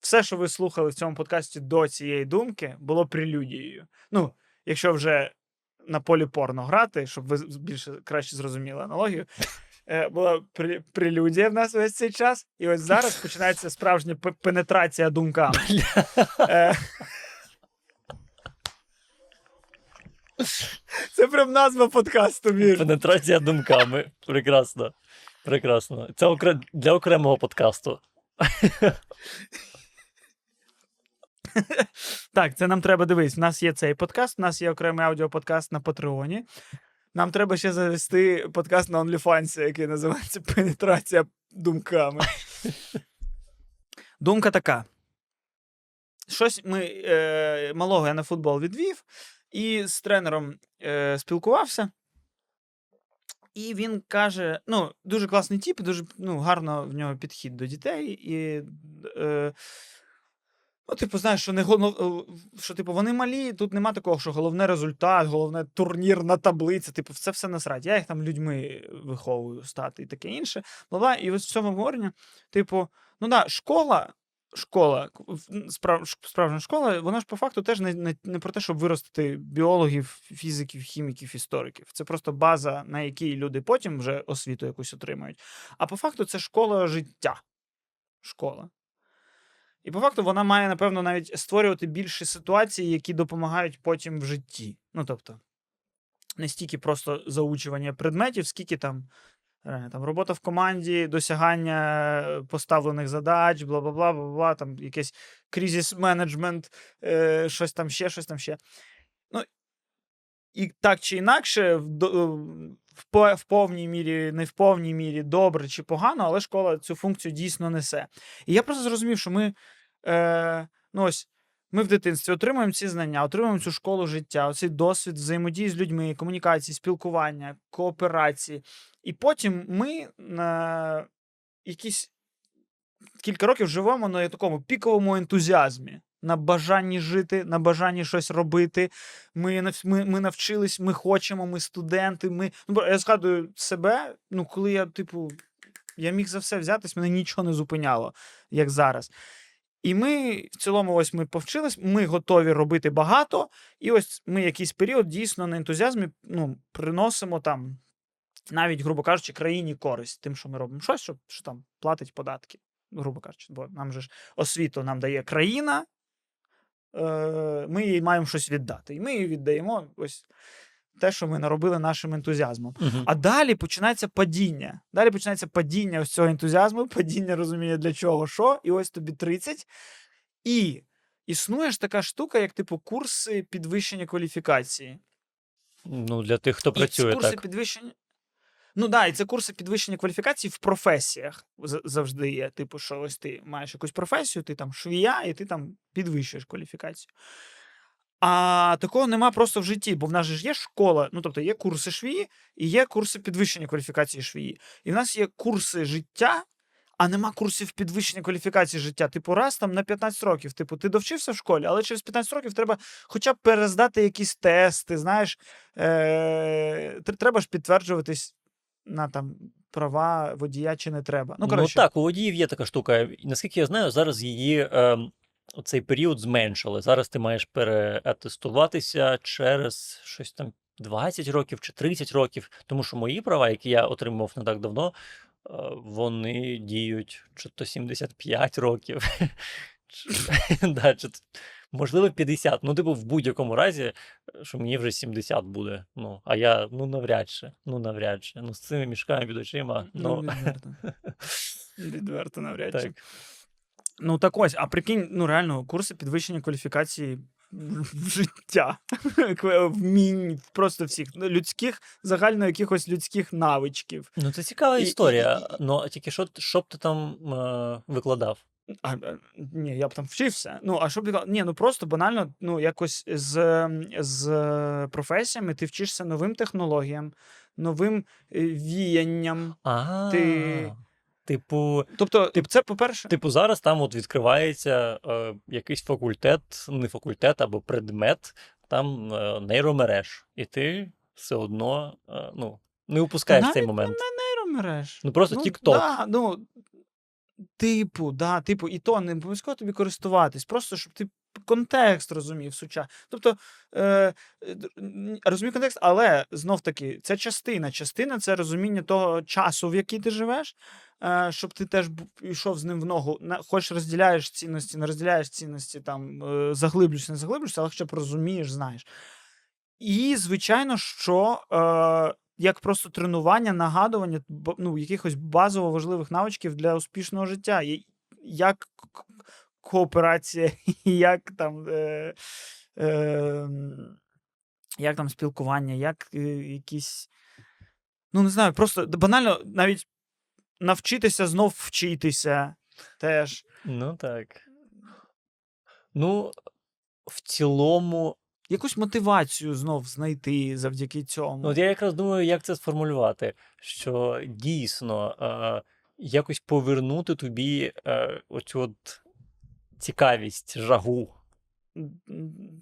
все, що ви слухали в цьому подкасті до цієї думки, було прелюдією. Ну, якщо вже на полі порно грати, щоб ви більше краще зрозуміли аналогію. е, Була прелюдія в нас весь цей час, і ось зараз починається справжня пенетрація думками. Е, Це прям назва подкасту, Мір. Пенетрація думками. Прекрасно. Прекрасно. Це для окремого подкасту. *laughs* Так, це нам треба дивись. У нас є цей подкаст, у нас є окремий аудіоподкаст на Патреоні. Нам треба ще завести подкаст на OnlyFans, який називається Пенетрація думками. Думка така. Щось ми е, малого я на футбол відвів і з тренером е, спілкувався. І він каже: ну, дуже класний тіп, дуже ну, гарно в нього підхід до дітей. І, е, ну, типу, знаєш, що не голов... що, типу, вони малі, тут нема такого, що головне результат, головне турнірна таблиця. Типу, це все насрать. Я їх там людьми виховую стати і таке інше. Бла-бла. І ось в цьому обговоренні, типу, ну да, школа. Школа, справ, справжня школа, вона ж по факту теж не, не, не про те, щоб виростити біологів, фізиків, хіміків, істориків. Це просто база, на якій люди потім вже освіту якусь отримають. А по факту це школа життя. Школа. І по факту вона має, напевно, навіть створювати більше ситуацій, які допомагають потім в житті. Ну, тобто, не стільки просто заучування предметів, скільки там, там робота в команді, досягання поставлених задач, бла бла бла бла там якийсь кризис менеджмент, е, щось там ще, щось там ще. Ну, і так чи інакше, в, в, в повній мірі, не в повній мірі, добре чи погано, але школа цю функцію дійсно несе. І я просто зрозумів, що ми, е, ну ось, ми в дитинстві отримуємо ці знання, отримуємо цю школу життя, оцей досвід взаємодії з людьми, комунікації, спілкування, кооперації. І потім ми на якісь кілька років живемо на такому піковому ентузіазмі, на бажанні жити, на бажанні щось робити. Ми, ми, ми навчились, ми хочемо, ми студенти. Ми... Ну, я згадую себе, ну, коли я, типу, я міг за все взятись, мене нічого не зупиняло, як зараз. І ми в цілому, ось ми повчились, ми готові робити багато, і ось ми якийсь період дійсно на ентузіазмі ну, приносимо там, навіть, грубо кажучи, країні користь тим, що ми робимо щось, що, що там платить податки, грубо кажучи, бо нам же ж освіту нам дає країна, е, ми їй маємо щось віддати. І ми їй віддаємо ось те, що ми наробили нашим ентузіазмом. Мгм. А далі починається падіння. Далі починається падіння ось цього ентузіазму, падіння розуміння для чого, що, і ось тобі 30. І існує ж така штука, як типу курси підвищення кваліфікації. Ну, для тих, хто І працює, ці курси так. підвищення. Ну да, і це курси підвищення кваліфікації в професіях завжди є. Типу, що ось ти маєш якусь професію, ти там швія, і ти там підвищуєш кваліфікацію. А такого нема просто в житті, бо в нас ж є школа, ну тобто є курси швії і є курси підвищення кваліфікації швії. І в нас є курси життя, а нема курсів підвищення кваліфікації життя. Типу, раз там на 15 років. Типу, ти довчився в школі, але через 15 років треба хоча б перездати якісь тести. Знаєш, е- треба ж підтверджуватись на там права водія чи не треба. Ну, Ну так, у водіїв є така штука. Наскільки я знаю, зараз її ем, цей період зменшили. Зараз ти маєш переатестуватися через щось там 20 років чи 30 років. Тому що мої права, які я отримав не так давно, е, вони діють чи то 75 років. *laughs* да, чи Можливо, 50. Ну, типу, в будь-якому разі, що мені вже 70 буде. Ну, а я ну навряд чи. Ну, навряд чи. Ну, з цими мішками під очима. ну, Ну, відверто. *laughs* Відверто навряд чи. так. Ну так ось, а прикинь, ну реально, курси підвищення кваліфікації *laughs* життя, вмінь просто всіх ну, людських, загально якихось людських навичків. Ну, це цікава історія. і- Ну, тільки що, що б ти там е, викладав? А, а, ні, я б там вчився. Ну, а що б? Ні, ну просто банально, ну, якось з, з е, професіями ти вчишся новим технологіям, новим е, віянням. А, Ти- типу, Тобто, це, по-перше, типу, зараз там от відкривається е, якийсь факультет, не факультет або предмет, там е, нейромереж. І ти все одно е, ну, не упускаєш цей момент. не нейромереж. Ну, просто ну, TikTok. Да, ну, типу, да, типу, і то не обов'язково тобі користуватись, просто щоб ти контекст розумів суча. Тобто, е, розумів контекст, але знов таки, це частина. Частина це розуміння того часу, в який ти живеш, е, щоб ти теж йшов з ним в ногу. Хоч розділяєш цінності, не розділяєш цінності, там, е, заглиблюєшся, не заглиблюєшся, але хоча б розумієш, знаєш. І, звичайно, що е, як просто тренування, нагадування ну, якихось базово важливих навичків для успішного життя. Як кооперація, *laughs* як там, е, е, як там спілкування, як е, якісь. Ну, не знаю, просто банально навіть навчитися знов вчитися теж. Ну так. Ну, в цілому, Якусь мотивацію знов знайти завдяки цьому. Ну, От я якраз думаю, як це сформулювати, що дійсно е, якось повернути тобі е, оцю от цікавість, жагу.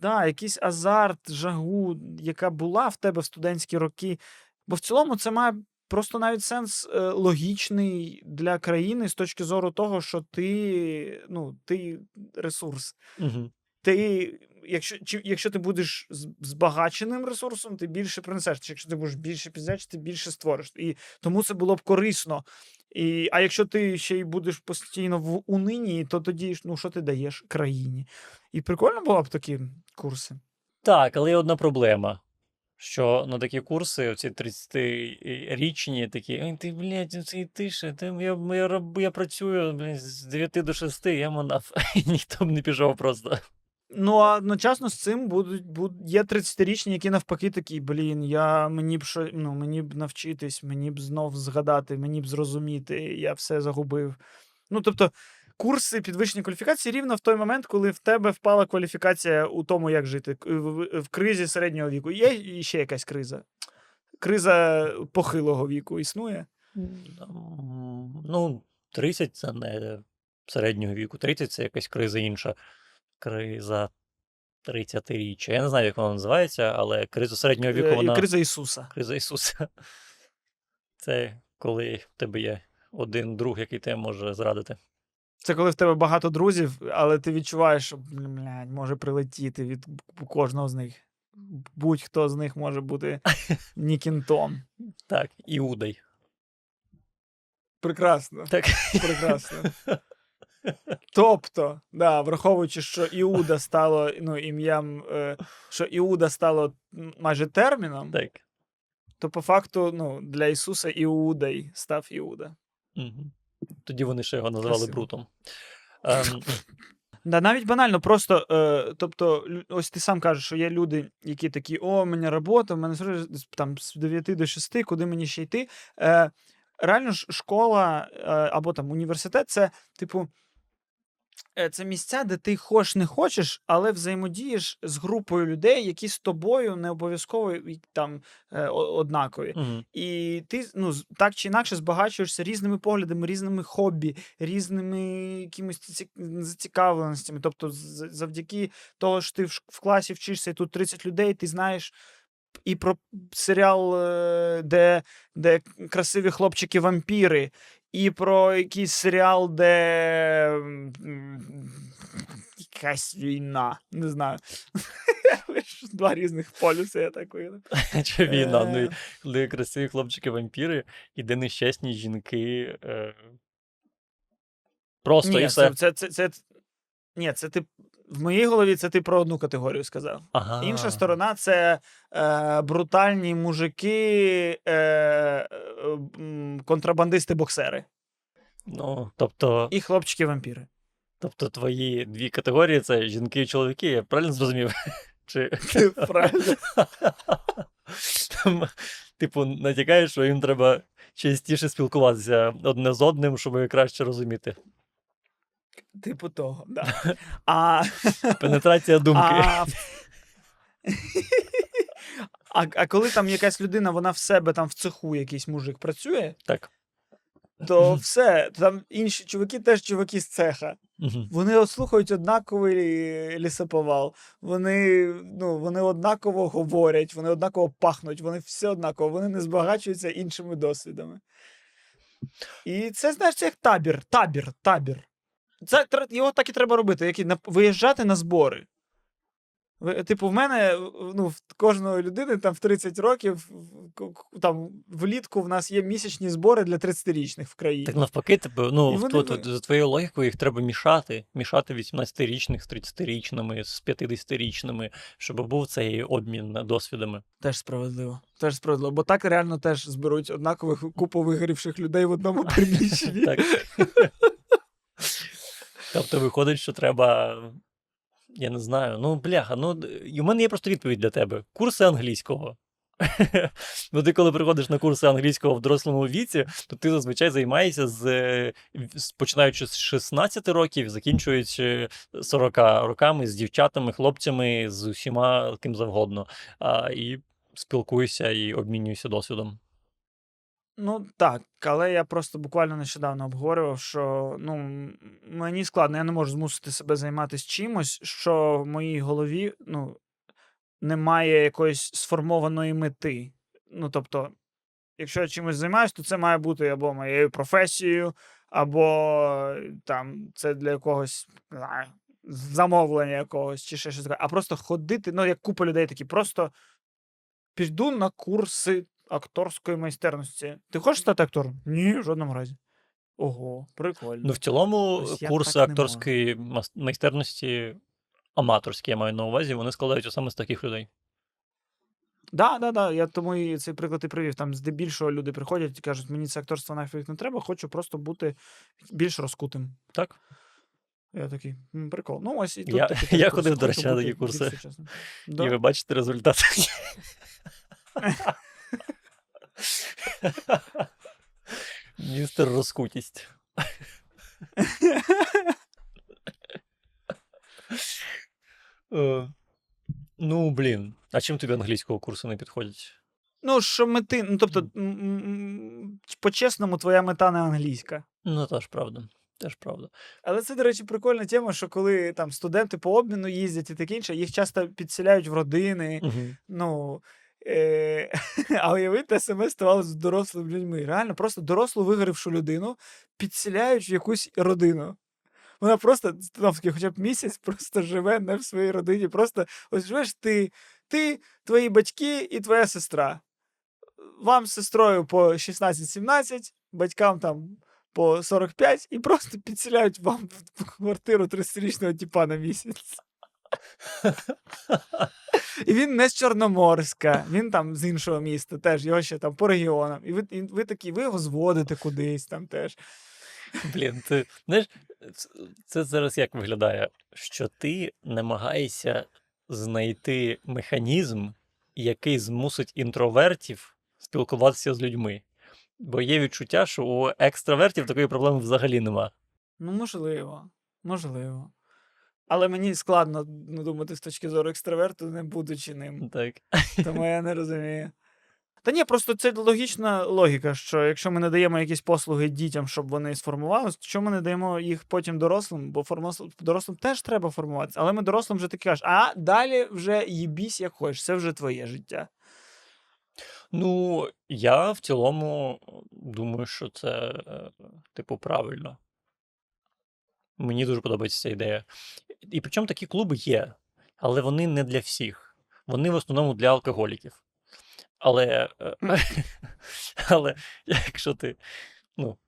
Да, якийсь азарт, жагу, яка була в тебе в студентські роки. Бо в цілому це має просто навіть сенс е, логічний для країни з точки зору того, що ти, ну, ти ресурс. Угу. Ти, якщо, чи, якщо ти будеш збагаченим ресурсом, ти більше принесеш. Чи якщо ти будеш більше піздяч, ти більше створиш. І тому це було б корисно. І, а якщо ти ще й будеш постійно в унині, то тоді ну, що ти даєш країні? І прикольно було б такі курси. Так, але є одна проблема. Що на такі курси, оці 30-річні такі, ти, блядь, це і ти я, я, я працюю блядь, з 9 до 6, я монав. *laughs* Ніхто б не пішов просто. Ну, а одночасно з цим будуть, буд, є 30-річні, які навпаки такі, блін, я мені б що, ну, мені б навчитись, мені б знов згадати, мені б зрозуміти, я все загубив. Ну, тобто, курси підвищення кваліфікації рівно в той момент, коли в тебе впала кваліфікація у тому, як жити. В, в- в кризі середнього віку. Є ще якась криза. Криза похилого віку існує. Ну, 30 це не середнього віку, 30 це якась криза інша. Криза 30-річчя. Я не знаю, як вона називається, але криза середнього віку Е, вона. Криза Ісуса. Криза Ісуса. *laughs* Це коли в тебе є один друг, який тебе може зрадити. Це коли в тебе багато друзів, але ти відчуваєш, що блядь, може прилетіти від кожного з них. Будь-хто з них може бути *laughs* Нікінтом. Так, Іудай. Прекрасно. Так. Прекрасно. *laughs* Тобто, да, враховуючи, що Іуда стало ну, ім'ям, е, що Іуда стало майже терміном, Так. то по факту ну, для Ісуса Іудей став Іуда. Угу. Тоді вони ще його називали Красиво. Брутом. Ем, Да, навіть банально, просто, е, тобто, ось ти сам кажеш, що є люди, які такі: о, у мене робота, в мене там з 9 до 6, куди мені ще йти. Е, реально ж школа е, або там університет це, типу, це місця, де ти хоч не хочеш, але взаємодієш з групою людей, які з тобою не обов'язково там е, однакові. Угу. І ти ну, так чи інакше збагачуєшся різними поглядами, різними хобі, різними якимись зацікавленостями. Тобто, завдяки того, що ти в, класі вчишся, і тут 30 людей, ти знаєш і про серіал, е, де, де красиві хлопчики-вампіри, і про якийсь серіал, де якась війна. Не знаю. *laughs* Два різних полюси, я так уявив. *laughs* Чи війна? Ну, Е. коли красиві хлопчики-вампіри, і де нещасні жінки. Е... Просто і все. це, це, це, це, ні, це ти в моїй голові це ти про одну категорію сказав. Ага. Інша сторона це е, брутальні мужики, е, е, контрабандисти-боксери Ну, тобто, і хлопчики-вампіри. тобто твої дві категорії це жінки і чоловіки, я правильно зрозумів? *laughs* Чи... Правильно. Там, типу, натякаєш, що їм треба частіше спілкуватися одне з одним, щоб краще розуміти. Типу того, да. *laughs* А, *laughs* Пенетрація думки. а, *laughs* а, а коли там якась людина, вона в себе там в цеху якийсь мужик працює, Так. то все, там інші чуваки теж чуваки з цеха. Мгм. Вони от слухають однаковий лісоповал, вони, ну, вони однаково говорять, вони однаково пахнуть, вони все однаково, вони не збагачуються іншими досвідами. І це, знаєш, це як табір, табір, табір. Це, його так і треба робити, як і на, виїжджати на збори. Ви- Типу, в мене ну, в кожної людини там в 30 років, там влітку в нас є місячні збори для 30-річних в країні. Так навпаки, тебе, ну, в вони тво- за твоєю логікою їх треба мішати. Мішати 18-річних з 30-річними, з 50-річними, щоб був цей обмін досвідами. Теж справедливо. Теж справедливо. Бо так реально теж зберуть однакових купу вигорівших людей в одному *laughs* приміщенні. Так. *laughs* Тобто виходить, що треба. Я не знаю. Ну, бляха, ну у мене є просто відповідь для тебе: курси англійського. *laughs* Ну, ти коли приходиш на курси англійського в дорослому віці, то ти зазвичай займаєшся з, е, починаючи з 16 років, закінчуючи 40 роками з дівчатами, хлопцями, з усіма ким завгодно. А, і спілкуюся і обмінююся досвідом. Ну так, але я просто буквально нещодавно обговорював, що ну, мені складно, я не можу змусити себе займатися чимось, що в моїй голові ну, немає якоїсь сформованої мети. Ну, тобто, якщо я чимось займаюся, то це має бути або моєю професією, або там це для якогось не знаю, замовлення якогось чи ще щось таке. А просто ходити, ну, як купа людей такі, просто піду на курси акторської майстерності. Ти хочеш стати актором? Ні, в жодному разі. Ого, прикольно. Ну, в цілому, Ось я курси так не акторської мас- майстерності, аматорські, я маю на увазі, вони складаються саме з таких людей. Да, да, да. Я тому і цей приклад і привів. Там здебільшого люди приходять і кажуть, мені це акторство нафіг не треба, хочу просто бути більш розкутим. Так? Я такий, «М, прикол. Ну, ось і тут Я- такі *laughs* я курси. ходив, до Хочу речі, на бути такі курси. більш сучасним. І Да. ви бачите результат. *laughs* *laughs* Містер розкутість. Е, Ну, блін. А чим тобі англійського курсу не підходять? Ну, що мети, ну тобто, по-чесному, твоя мета не англійська. Ну, теж правда. Теж правда. Але це, до речі, прикольна тема, що коли там студенти по обміну їздять і таке інше, їх часто підселяють в родини. Угу. Ну, е- *laughs* а уявити СМС ставалося з дорослими людьми. Реально, просто дорослу вигорівшу людину підселяють в якусь родину. Вона просто навки, хоча б місяць просто живе не в своїй родині. Просто ось живеш ти, ти, твої батьки і твоя сестра. Вам з сестрою по 16-17, батькам там по 45, і просто підселяють вам в квартиру 30-річного тіпа на місяць. І він не з Чорноморська, він там з іншого міста, теж його ще там по регіонам. І ви, і ви такі, ви його зводите кудись там теж. Блін, ти знаєш, це зараз як виглядає? Що ти намагаєшся знайти механізм, який змусить інтровертів спілкуватися з людьми. Бо є відчуття, що у екстравертів такої проблеми взагалі нема. Ну, можливо, можливо. Але мені складно ну, думати з точки зору екстраверту, не будучи ним. Так. Тому я не розумію. *laughs* Та ні, просто це логічна логіка, що якщо ми не даємо якісь послуги дітям, щоб вони сформувалися, то чому ми не даємо їх потім дорослим? Бо формос- дорослим теж треба формуватися. Але ми дорослим вже таки кажемо, а далі вже їбісь як хочеш, це вже твоє життя. Ну, я в цілому думаю, що це, е, типу, правильно. Мені дуже подобається ця ідея. І причому такі клуби є, але вони не для всіх. Вони в основному для алкоголіків. Але, е, *laughs* але якщо ти, ну,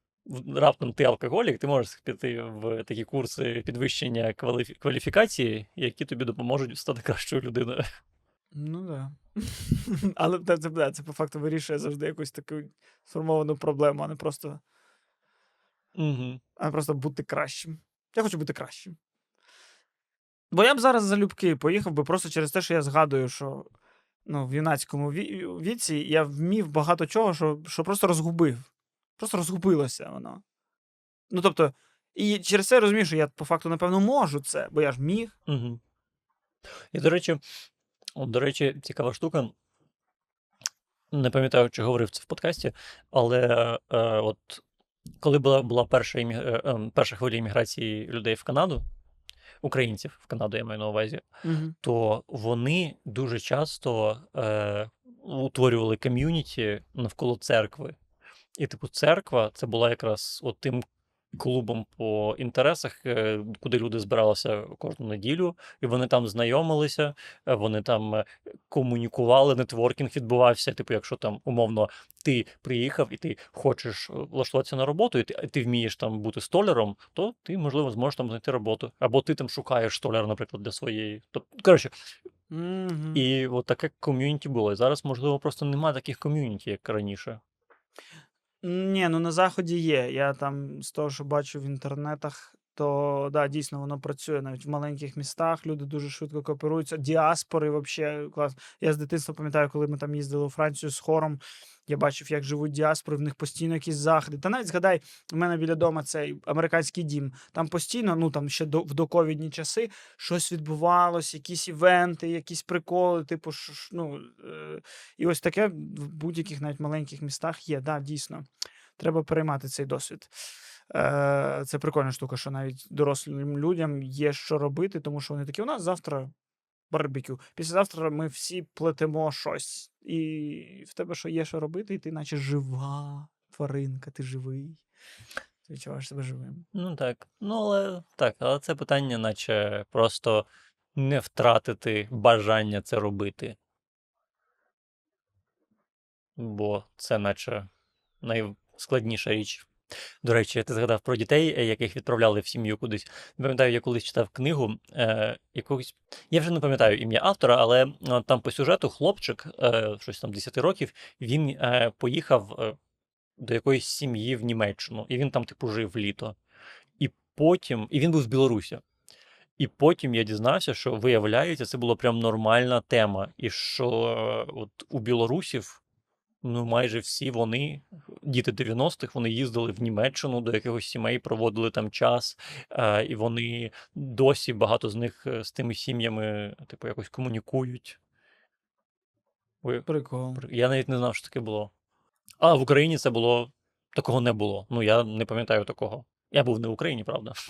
раптом ти алкоголік, ти можеш піти в такі курси підвищення кваліфі- кваліфікації, які тобі допоможуть стати кращою людиною. Ну так. Да. *laughs* Але це, це, це по факту вирішує завжди якусь таку сформовану проблему, а не просто, Угу. а не просто бути кращим. Я хочу бути кращим. Бо я б зараз залюбки поїхав би просто через те, що я згадую, що ну, в юнацькому віці я вмів багато чого, що, що просто розгубив. Просто розгубилося воно. Ну, тобто, і через це я розумію, що я по факту, напевно, можу це, бо я ж міг. Угу. І, до речі, от, до речі, цікава штука. Не пам'ятаю, чи говорив це в подкасті, але е, от коли була, була перша, імі... е, ем, перша хвиля імміграції людей в Канаду, українців в Канаду, я маю на увазі, Угу. то вони дуже часто е, утворювали ком'юніті навколо церкви. І, типу, церква це була якраз от тим клубом по інтересах, е, куди люди збиралися кожну неділю, і вони там знайомилися, е, вони там е, комунікували, нетворкінг відбувався. Типу, якщо там умовно ти приїхав і ти хочеш влаштуватися на роботу, і ти, ти вмієш там бути столяром, то ти, можливо, зможеш там знайти роботу. Або ти там шукаєш столяра, наприклад, для своєї. Тобто, коротше, Угу. і от таке ком'юніті було. І зараз, можливо, просто немає таких ком'юніті, як раніше. Ні, ну на заході є. Я там з того, що бачу в інтернетах, то да, дійсно воно працює навіть в маленьких містах. Люди дуже швидко кооперуються. Діаспори взагалі клас. Я з дитинства пам'ятаю, коли ми там їздили у Францію з хором. Я бачив, як живуть діаспори, в них постійно якісь заходи. Та навіть згадай, у мене біля дома цей американський дім. Там постійно, ну там ще до в доковідні часи, щось відбувалось, якісь івенти, якісь приколи, типу, ну, е, і ось таке в будь-яких навіть маленьких містах є. Да, дійсно. Треба переймати цей досвід. Е, Це прикольна штука, що навіть дорослим людям є що робити, тому що вони такі, у нас завтра барбекю. Післязавтра ми всі плетемо щось. І в тебе що є що робити, і ти наче жива тваринка, ти живий. Ти відчуваєш себе живим. Ну так. Ну, але так, але це питання, наче просто не втратити бажання це робити. Бо це наче найскладніша річ. До речі, ти згадав про дітей, е, яких відправляли в сім'ю кудись. Пам'ятаю, я колись читав книгу е, якогось. Я вже не пам'ятаю ім'я автора, але е, там по сюжету хлопчик, е, щось там 10 років, він е, поїхав е, до якоїсь сім'ї в Німеччину, і він там, типу, жив літо. І потім, і він був з Білорусі. І потім я дізнався, що виявляється, це була прям нормальна тема. І що е, от у білорусів, ну майже всі вони, діти 90-х, вони їздили в Німеччину до якихось сімей, проводили там час, е, і вони досі багато з них е, з тими сім'ями, типу, якось комунікують. Ой, Прикол. Я навіть не знав, що таке було. А в Україні це було. Такого не було. Ну, я не пам'ятаю такого. Я був не в Україні, правда. *laughs*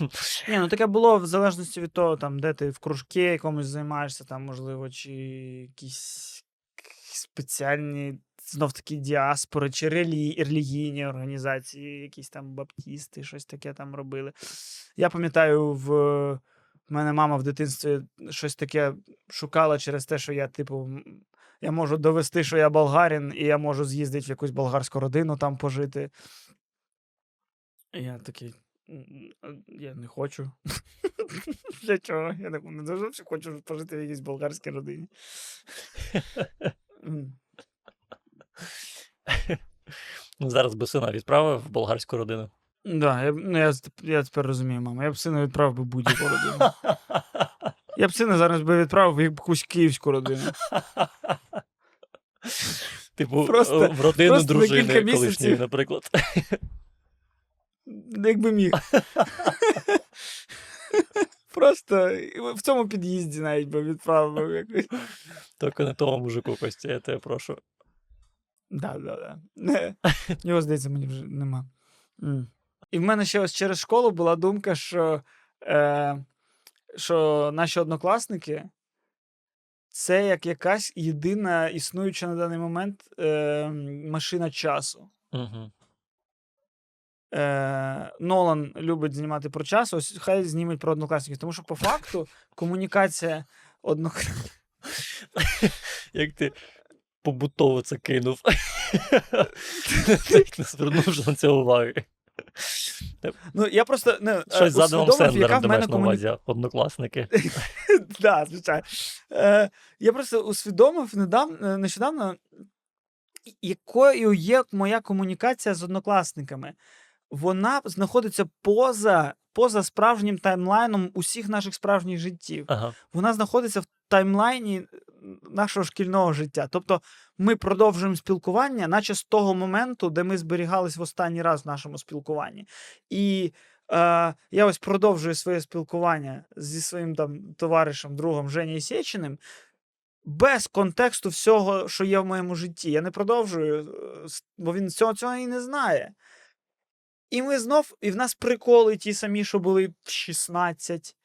Ні, ну таке було в залежності від того, там, де ти в кружки якомусь займаєшся, там, можливо, чи якісь спеціальні знов таки діаспори, чи релі... релігійні організації, якісь там баптісти, щось таке там робили. Я пам'ятаю, в, в мене мама в дитинстві щось таке шукала через те, що я, типу, я можу довести, що я болгарин, і я можу з'їздити в якусь болгарську родину там пожити. Я такий. Я не хочу. *laughs* Для чого? Я не, не дуже хочу пожити в якійсь болгарській родині. *laughs* Ну, *laughs* Зараз би сина відправив в болгарську родину. Да, я, ну, я, я тепер розумію, мама. Я б сина відправив би будь-яку родину. *laughs* Я б сина зараз би відправив в якусь київську родину. *laughs* Типу, Просто- е, в родину просто на дружини кілька місяців. колишньої, наприклад. Якби міг. Просто в цьому під'їзді навіть би відправив би в якусь. Тільки не того мужику Костя, я тебе прошу. Да, да, да. Не, *laughs* Його, здається, мені вже нема. М. І в мене ще ось через школу була думка, що, е, що наші однокласники це як якась єдина існуюча на даний момент е, машина часу. Угу. Е, Нолан любить знімати про час, ось хай знімуть про однокласників, тому що по факту комунікація однокласників. *laughs* Як ти побутово це кинув. *laughs* Не звернувши на це уваги. Ну, я просто не, е, Щось з Адамом усвідомив, яка Сендлером в ти маєш на увазі, однокласники. *laughs* да, звичайно. Е, я просто усвідомив недавно, нещодавно, якою є моя комунікація з однокласниками. Вона знаходиться поза, поза справжнім таймлайном усіх наших справжніх життів. Ага. Вона знаходиться в таймлайні нашого шкільного життя. Тобто ми продовжуємо спілкування, наче з того моменту, де ми зберігались в останній раз в нашому спілкуванні. І е, я ось продовжую своє спілкування зі своїм там товаришем, другом Женєю Сєчиним. Без контексту всього, що є в моєму житті. Я не продовжую, е, бо він цього, цього і не знає. І ми знов, і в нас приколи ті самі, що були в 16.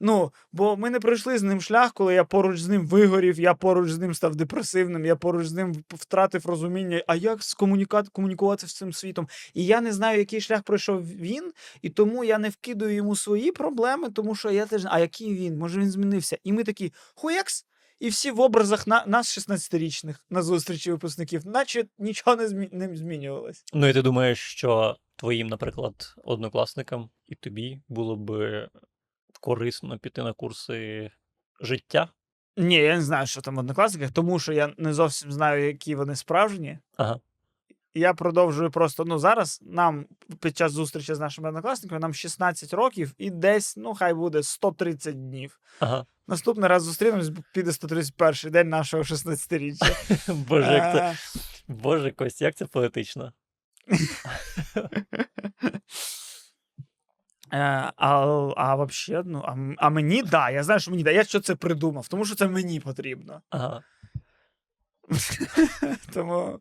Ну, бо ми не пройшли з ним шлях, коли я поруч з ним вигорів, я поруч з ним став депресивним, я поруч з ним втратив розуміння, а як комунікувати з цим світом. І я не знаю, який шлях пройшов він, і тому я не вкидаю йому свої проблеми, тому що я теж. А який він? Може він змінився? І ми такі хуякс, і всі в образах на, нас, 16-річних, на зустрічі випускників, наче нічого не, змі... не змінювалось. Ну і ти думаєш, що твоїм, наприклад, однокласникам і тобі було б корисно піти на курси життя? Ні, я не знаю, що там в однокласниках, тому що я не зовсім знаю, які вони справжні. Ага. Я продовжую просто. Ну, зараз нам під час зустрічі з нашими однокласниками нам 16 років і десь, ну, хай буде 130 днів. Ага. Наступний раз зустрінемось, піде 131 день нашого 16-річчя. *laughs* Боже, як це. Боже, Кость, як це поетично. *laughs* *laughs* Е, а, а вообще, ну, а, а мені да, я знаю, що мені да. Я що це придумав, тому що це мені потрібно. Ага. *laughs* Тому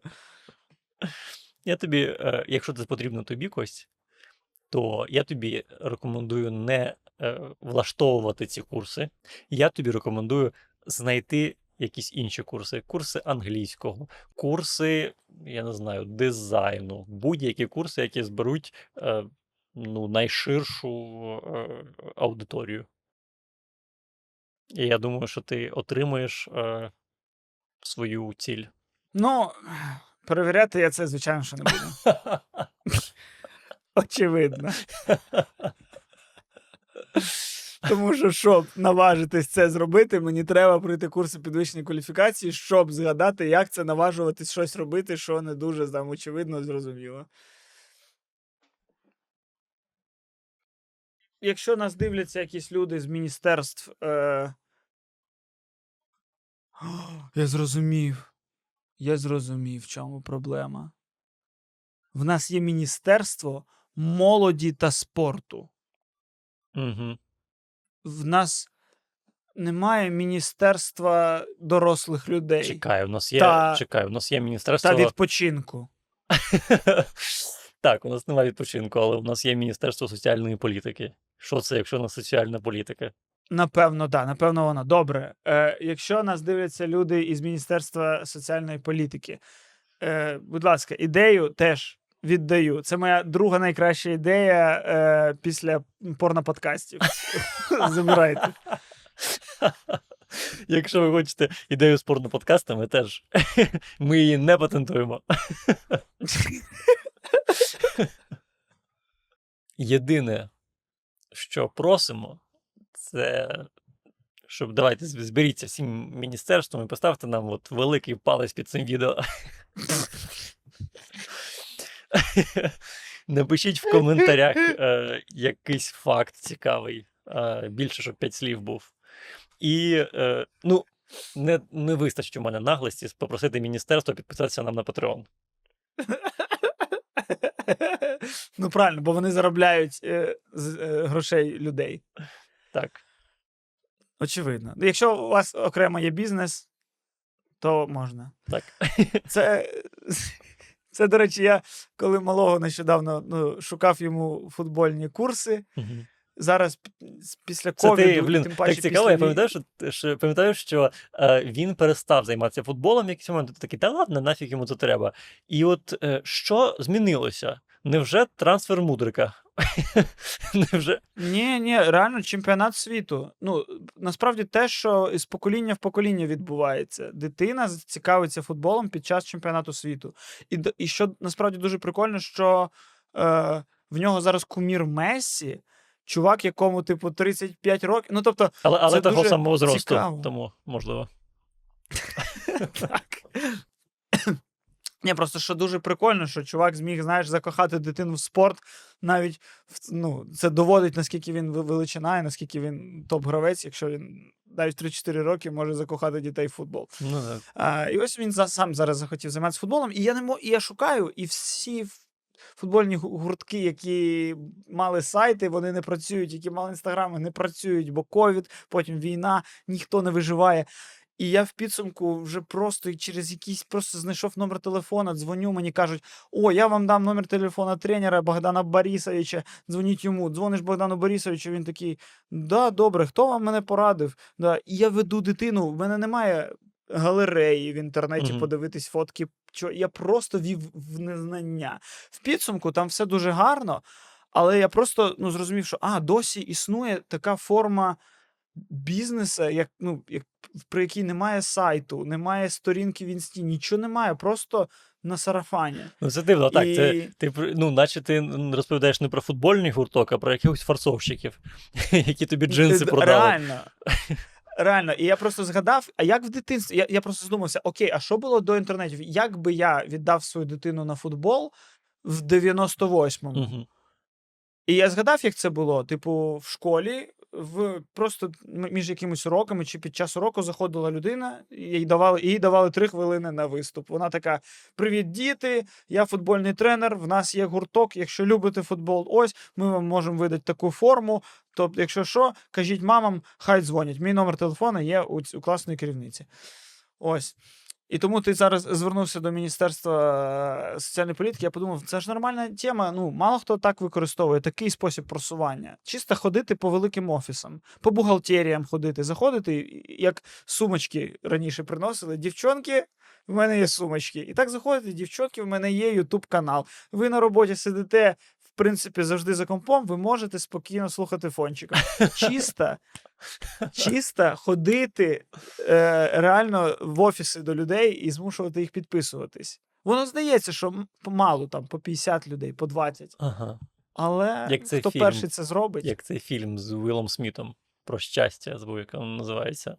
Я тобі, е, якщо це потрібно тобі, Кость, то я тобі рекомендую не е, влаштовувати ці курси. Я тобі рекомендую знайти якісь інші курси, курси англійського, курси, я не знаю, дизайну, будь-які курси, які зберуть е, ну, найширшу е, аудиторію. І я думаю, що ти отримаєш е, свою ціль. Ну, *sighs* перевіряти я це, звичайно, що не буду. *laughs* Очевидно. Тому що, щоб наважитись це зробити, мені треба пройти курси підвищення кваліфікації, щоб згадати, як це наважуватись щось робити, що не дуже там очевидно зрозуміло. Якщо нас дивляться якісь люди з міністерств. Е... *gasps* Я зрозумів. Я зрозумів, в чому проблема. В нас є Міністерство молоді та спорту. Угу. В нас немає Міністерства дорослих людей Чекай, у нас є, Та- чекай, у нас є міністерство. та відпочинку. *laughs* так, у нас немає відпочинку, але у нас є Міністерство соціальної політики. Що це, якщо не соціальна політика? Напевно, так, напевно, воно. Добре. Е, якщо нас дивляться люди із Міністерства соціальної політики, е, будь ласка, ідею теж віддаю. Це моя друга найкраща ідея е, після порноподкастів. *laughs* Забирайте. *laughs* Якщо ви хочете ідею з порноподкастами, теж *laughs* ми її не патентуємо. Єдине, що просимо, це щоб давайте зберіться всім міністерством і поставте нам от великий палець під цим відео. Напишіть в коментарях е, якийсь факт цікавий. Е, більше, щоб 5 слів був. І е, ну, не, не вистачить у мене наглості попросити міністерство підписатися нам на Patreon. *laughs* Ну, правильно, бо вони заробляють е, з е, грошей людей. Так. Очевидно. Якщо у вас окремо є бізнес, то можна. Так. *laughs* Це, *laughs* це до речі, я коли малого нещодавно ну, шукав йому футбольні курси. Мгм. Зараз з- після Це ковіду, ти, блін, тим паче так цікаво, після я пам'ятаю, що, що, пам'ятаю, що е, він перестав займатися футболом якийсь момент. Такий, та ладно, нафіг йому це треба. І от е, що змінилося? Невже трансфер мудрика? *laughs* Невже? Ні, ні, реально чемпіонат світу. Ну, насправді те, що із покоління в покоління відбувається. Дитина цікавиться футболом під час чемпіонату світу. І, і що насправді дуже прикольно, що е, в нього зараз кумір Мессі, чувак, якому, типу, 35 років. Ну, тобто, Але, але Це того дуже самого зросту, цікаво. тому можливо. так. Ні, просто що дуже прикольно, що чувак зміг, знаєш, закохати дитину в спорт. Навіть ну, це доводить, наскільки він величина і наскільки він топ-гравець, якщо він навіть в 3-4 роки може закохати дітей в футбол. Ну, так. А, і ось він за, сам зараз захотів займатися футболом. І я не мо, і я шукаю, і всі футбольні гуртки, які мали сайти, вони не працюють, які мали інстаграми, не працюють, бо ковід, потім війна, ніхто не виживає. І я в підсумку вже просто через якийсь просто знайшов номер телефона, дзвоню, мені кажуть: о, я вам дам номер телефона тренера Богдана Борисовича, дзвоніть йому. Дзвониш Богдану Борисовичу, він такий: Да, добре, хто вам мене порадив? Да. І я веду дитину, в мене немає галереї в інтернеті Мгм. подивитись фотки. Я просто вів в незнання. В підсумку там все дуже гарно, але я просто ну, зрозумів, що а, досі існує така форма бізнесу, як, ну, як, при якій немає сайту, немає сторінки в інсті, нічого немає, просто на сарафані. Ну, це дивно, так. Це, І- ти, ну, наче ти розповідаєш не про футбольний гурток, а про якихось фарсовщиків, *laughs* які тобі джинси продали. Реально. *laughs* Реально, і я просто згадав, а як в дитинстві? Я, я просто задумався: окей, а що було до інтернетів? Як би я віддав свою дитину на футбол в 98-му? Угу. І я згадав, як це було. Типу, в школі, в просто між якимись уроками чи під час уроку заходила людина, їй давали, їй давали три хвилини на виступ. Вона така: Привіт, діти! Я футбольний тренер. В нас є гурток. Якщо любите футбол, ось ми вам можемо видати таку форму. Тобто, якщо що, кажіть мамам, хай дзвонять. Мій номер телефона є у, у класної керівниці. Ось. І тому ти зараз звернувся до Міністерства е, соціальної політики. Я подумав, це ж нормальна тема. Ну, мало хто так використовує такий спосіб просування. Чисто ходити по великим офісам, по бухгалтеріям ходити, заходити, як сумочки раніше приносили. Дівчонки, в мене є сумочки. І так заходите, дівчонки, в мене є Ютуб канал. Ви на роботі сидите. Принципі, завжди за компом, ви можете спокійно слухати фончика. *laughs* Чисто, чисто ходити е, реально в офіси до людей і змушувати їх підписуватись. Воно здається, що мало там по 50 людей, по 20. Ага. Але Як цей хто фільм. перший це зробить? Як цей фільм з Уілом Смітом про щастя, забув, як він називається.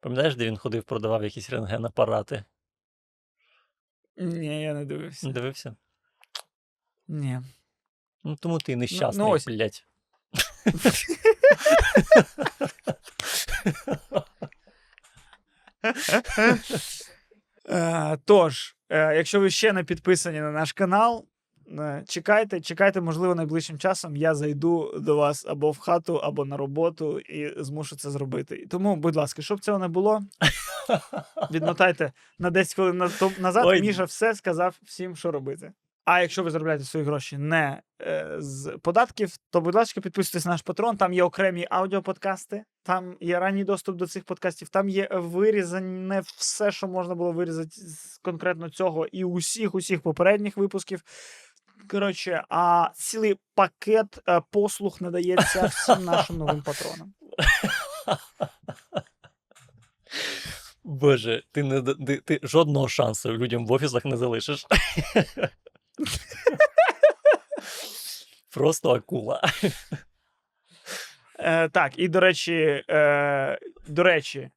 Пам'ятаєш, де він ходив, продавав якісь рентген-апарати? Ні, я не дивився. Не дивився? Ні. Ну, тому ти нещасний, ось. блядь. Е, тож, е, якщо ви ще не підписані на наш канал, е, чекайте, чекайте, можливо, найближчим часом я зайду до вас або в хату, або на роботу і змушу це зробити. Тому, будь ласка, щоб цього не було, відмотайте на 10 хвилин назад. Ой. Міша все сказав всім, що робити. А якщо ви заробляєте свої гроші не е, з податків, то, будь ласка, підписуйтесь на наш патрон. Там є окремі аудіоподкасти, там є ранній доступ до цих подкастів, там є вирізане все, що можна було вирізати з конкретно цього, і усіх усіх попередніх випусків. Коротше, а цілий пакет е, послуг надається всім нашим новим патронам. Боже, ти, не, ти, ти жодного шансу людям в офісах не залишиш. *laughs* Просто акула. Е, так, і до речі, е, до речі,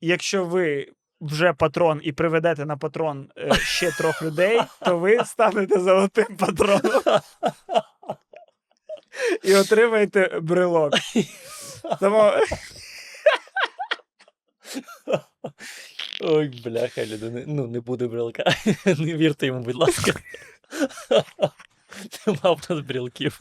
якщо ви вже патрон і приведете на патрон е, ще трьох людей, то ви станете золотим патроном. І отримаєте брелок. Тому Ой, бляха, людини. Ну, не буде брелка. *laughs* Не вірте йому, будь ласка. Нема в нас брелків.